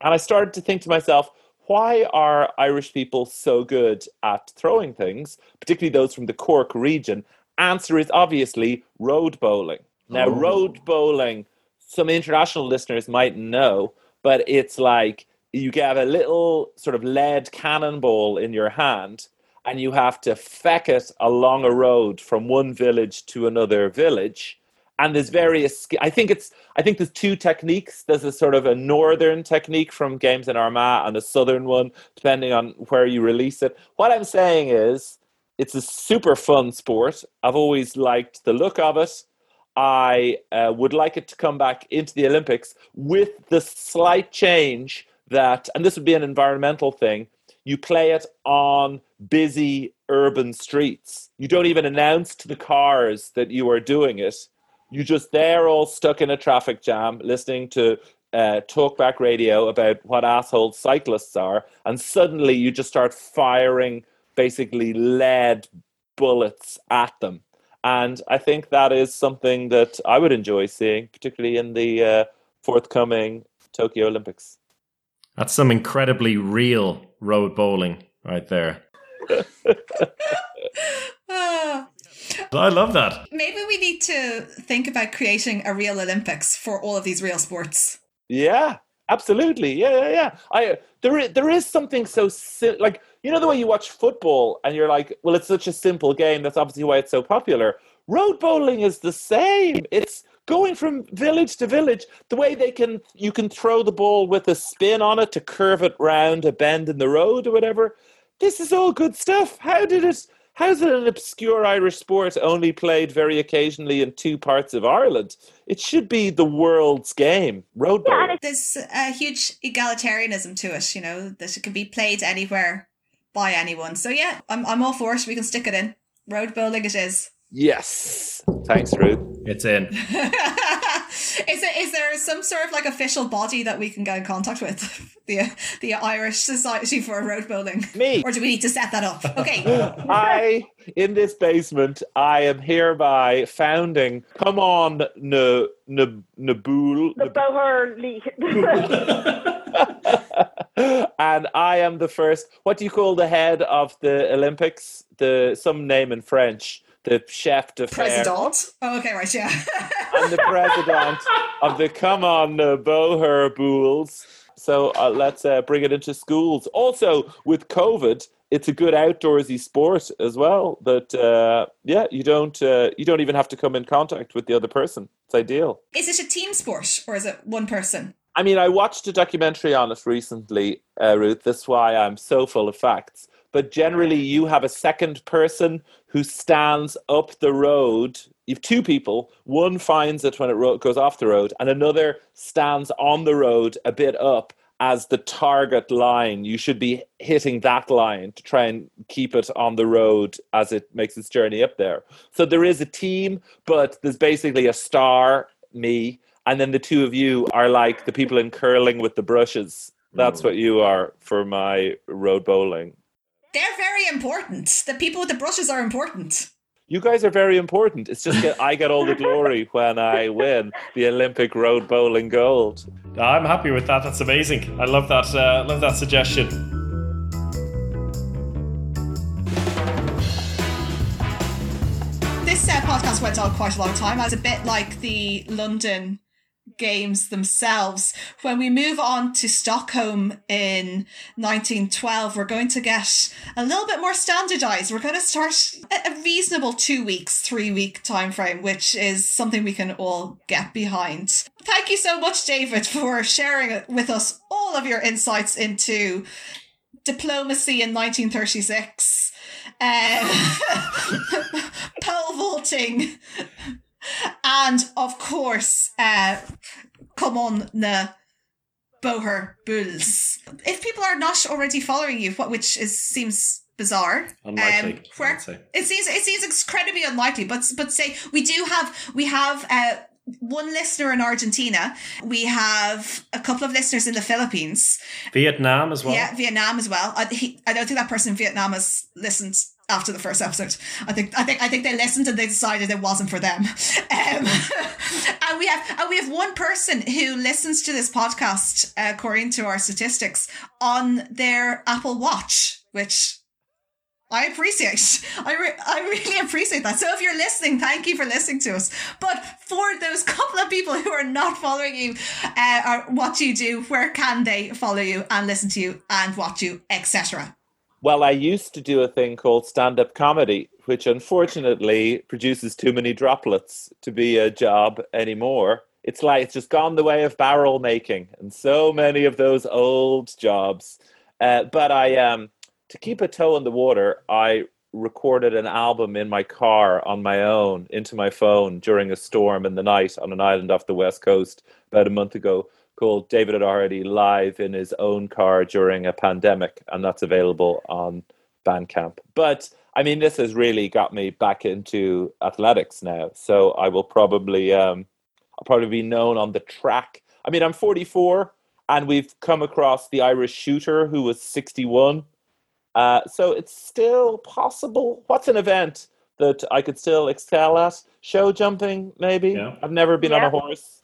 And I started to think to myself, why are Irish people so good at throwing things, particularly those from the Cork region? Answer is obviously road bowling. Now,
Oh.
road bowling, some international listeners might know, but it's like you get a little sort of lead cannonball in your hand and you have to feck it along a road from one village to another village and there's various i think it's i think there's two techniques. There's a sort of a northern technique from games in armagh and a southern one depending on where you release it. What i'm saying is it's a super fun sport. I've always liked the look of it. I uh, would like it to come back into the olympics with the slight change that and this would be an environmental thing you play it on busy urban streets. You don't even announce to the cars that you are doing it you just they're all stuck in a traffic jam listening to uh, talkback radio about what asshole cyclists are, and suddenly you just start firing basically lead bullets at them. And I think that is something that I would enjoy seeing, particularly in the uh, forthcoming Tokyo Olympics.
That's some incredibly real road bowling right there. *laughs* *laughs*
Ah.
I love that.
Maybe we need to think about creating a real Olympics for all of these real sports.
Yeah, absolutely. Yeah, yeah, yeah. I there is, there is something so si- like you know the way you watch football and you're like, well, it's such a simple game. That's obviously why it's so popular. Road bowling is the same. It's going from village to village. The way they can you can throw the ball with a spin on it to curve it round a bend in the road or whatever. This is all good stuff. How did it? How's it an obscure Irish sport only played very occasionally in two parts of Ireland? It should be the world's game. Road
Yeah,
bowling.
and
There's a huge egalitarianism to it, you know, that it can be played anywhere by anyone. So yeah, I'm I'm all for it. We can stick it in. Road bowling it is.
Yes. Thanks, Ruth.
It's in. *laughs*
Is it is there some sort of like official body that we can get in contact with? *laughs* The the Irish Society for Road Building.
Me.
Or do we need to set that up? Okay. *laughs*
I, in this basement, I am hereby founding Come On N- N- Nabool.
The Boher *laughs*
and I am the first. What do you call the head of the Olympics? The some name in French. The chef de.
President. Oh, okay, right, yeah. *laughs*
I'm the president of the Come On uh, Boher Bulls. So uh, let's uh, bring it into schools. Also, with COVID, it's a good outdoorsy sport as well. That uh, yeah, you don't uh, you don't even have to come in contact with the other person. It's ideal.
is it a team sport or is it one person?
I mean, I watched a documentary on it recently, uh, Ruth. That's why I'm so full of facts. But generally, you have a second person who stands up the road. You have two people. One finds it when it ro- goes off the road, and another stands on the road a bit up as the target line. You should be hitting that line to try and keep it on the road as it makes its journey up there. So there is a team, but there's basically a star, me, and then the two of you are like the people in curling with the brushes. That's mm. what you are for my road bowling.
They're very important. The people with the brushes are important.
You guys are very important. It's just that I get all the glory *laughs* when I win the Olympic road bowling gold.
I'm happy with that. That's amazing. I love that. Uh, love that suggestion.
This uh, podcast went on quite a long time. It's a bit like the London games themselves. When we move on to Stockholm in 1912, we're going to get a little bit more standardized. We're going to start a reasonable two weeks, three week time frame, which is something we can all get behind. Thank you so much, David, for sharing with us all of your insights into diplomacy in 1936, um, *laughs* pole vaulting, and of course, uh, come on the Boher Bulls. If people are not already following you, what which is seems bizarre,
Unlikely,
um, where it seems it seems incredibly unlikely. But but say we do have we have. Uh, one listener in Argentina. We have a couple of listeners in the Philippines.
Vietnam as well.
Yeah, Vietnam as well. I, he, I don't think that person in Vietnam has listened after the first episode. I think I think I think they listened and they decided it wasn't for them. Um, *laughs* and we have and we have one person who listens to this podcast, uh, according to our statistics, on their Apple Watch, which. I appreciate. I, re- I really *laughs* appreciate that. So if you're listening, thank you for listening to us. But for those couple of people who are not following you, uh, or what you do, where can they follow you and listen to you and watch you, etc.?
Well, I used to do a thing called stand up comedy, which unfortunately produces too many droplets to be a job anymore. It's like it's just gone the way of barrel making and so many of those old jobs. Uh, but I, um, to keep a toe in the water, I recorded an album in my car on my own into my phone during a storm in the night on an island off the west coast about a month ago called David O'Doherty live in his own car during a pandemic, and that's available on Bandcamp. But I mean, this has really got me back into athletics now, so I will probably um, I'll probably be known on the track. I mean, I'm 44, and we've come across the Irish shooter who was 61. Uh, so it's still possible. What's an event that I could still excel at? Show jumping, maybe.
Yeah.
I've never been on a horse,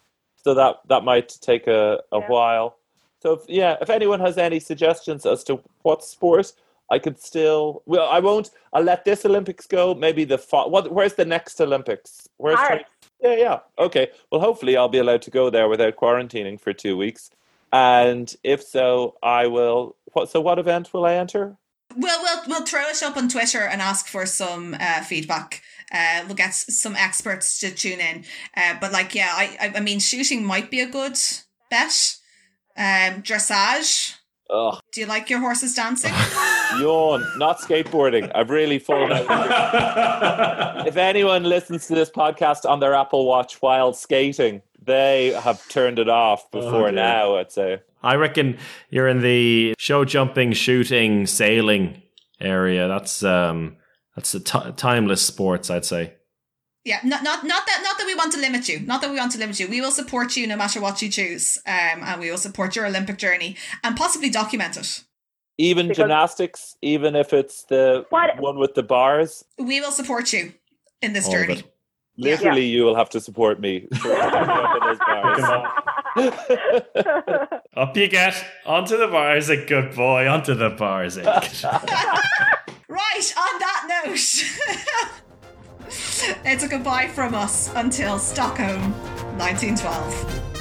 so that that might take a, a
Yeah.
while. So if, yeah, if anyone has any suggestions as to what sport I could still, well, I won't. I'll let this Olympics go. Maybe the fo- what? Where's the next Olympics? Where's
Paris.
yeah, yeah. Okay. Well, hopefully I'll be allowed to go there without quarantining for two weeks. And if so, I will. What? So, what event will I enter?
We'll we'll we'll throw it up on Twitter and ask for some uh, feedback. Uh, we'll get some experts to tune in. Uh, but like, yeah, I, I I mean, shooting might be a good bet. Um, dressage.
Ugh,
Do you like your horses dancing? *laughs*
yawn. Not skateboarding. I've really fallen out. if anyone listens to this podcast on their Apple Watch while skating, they have turned it off before
dear.
now. I'd say.
I reckon you're in the show jumping, shooting, sailing area. That's um, that's a timeless sports, I'd say.
Yeah, not not not that not that we want to limit you. Not that we want to limit you. We will support you no matter what you choose, um, and we will support your Olympic journey and possibly document it.
Even
Because-
gymnastics, even if it's the
What-
one with the bars,
We will support you in this
All
journey.
it.
Yeah.
literally, you will have to support me. *laughs* up in those bars. *laughs*
Up you get onto the bars, a good boy. Onto the bars? *laughs*
Right, on that note, *laughs* it's a goodbye from us until Stockholm 1912.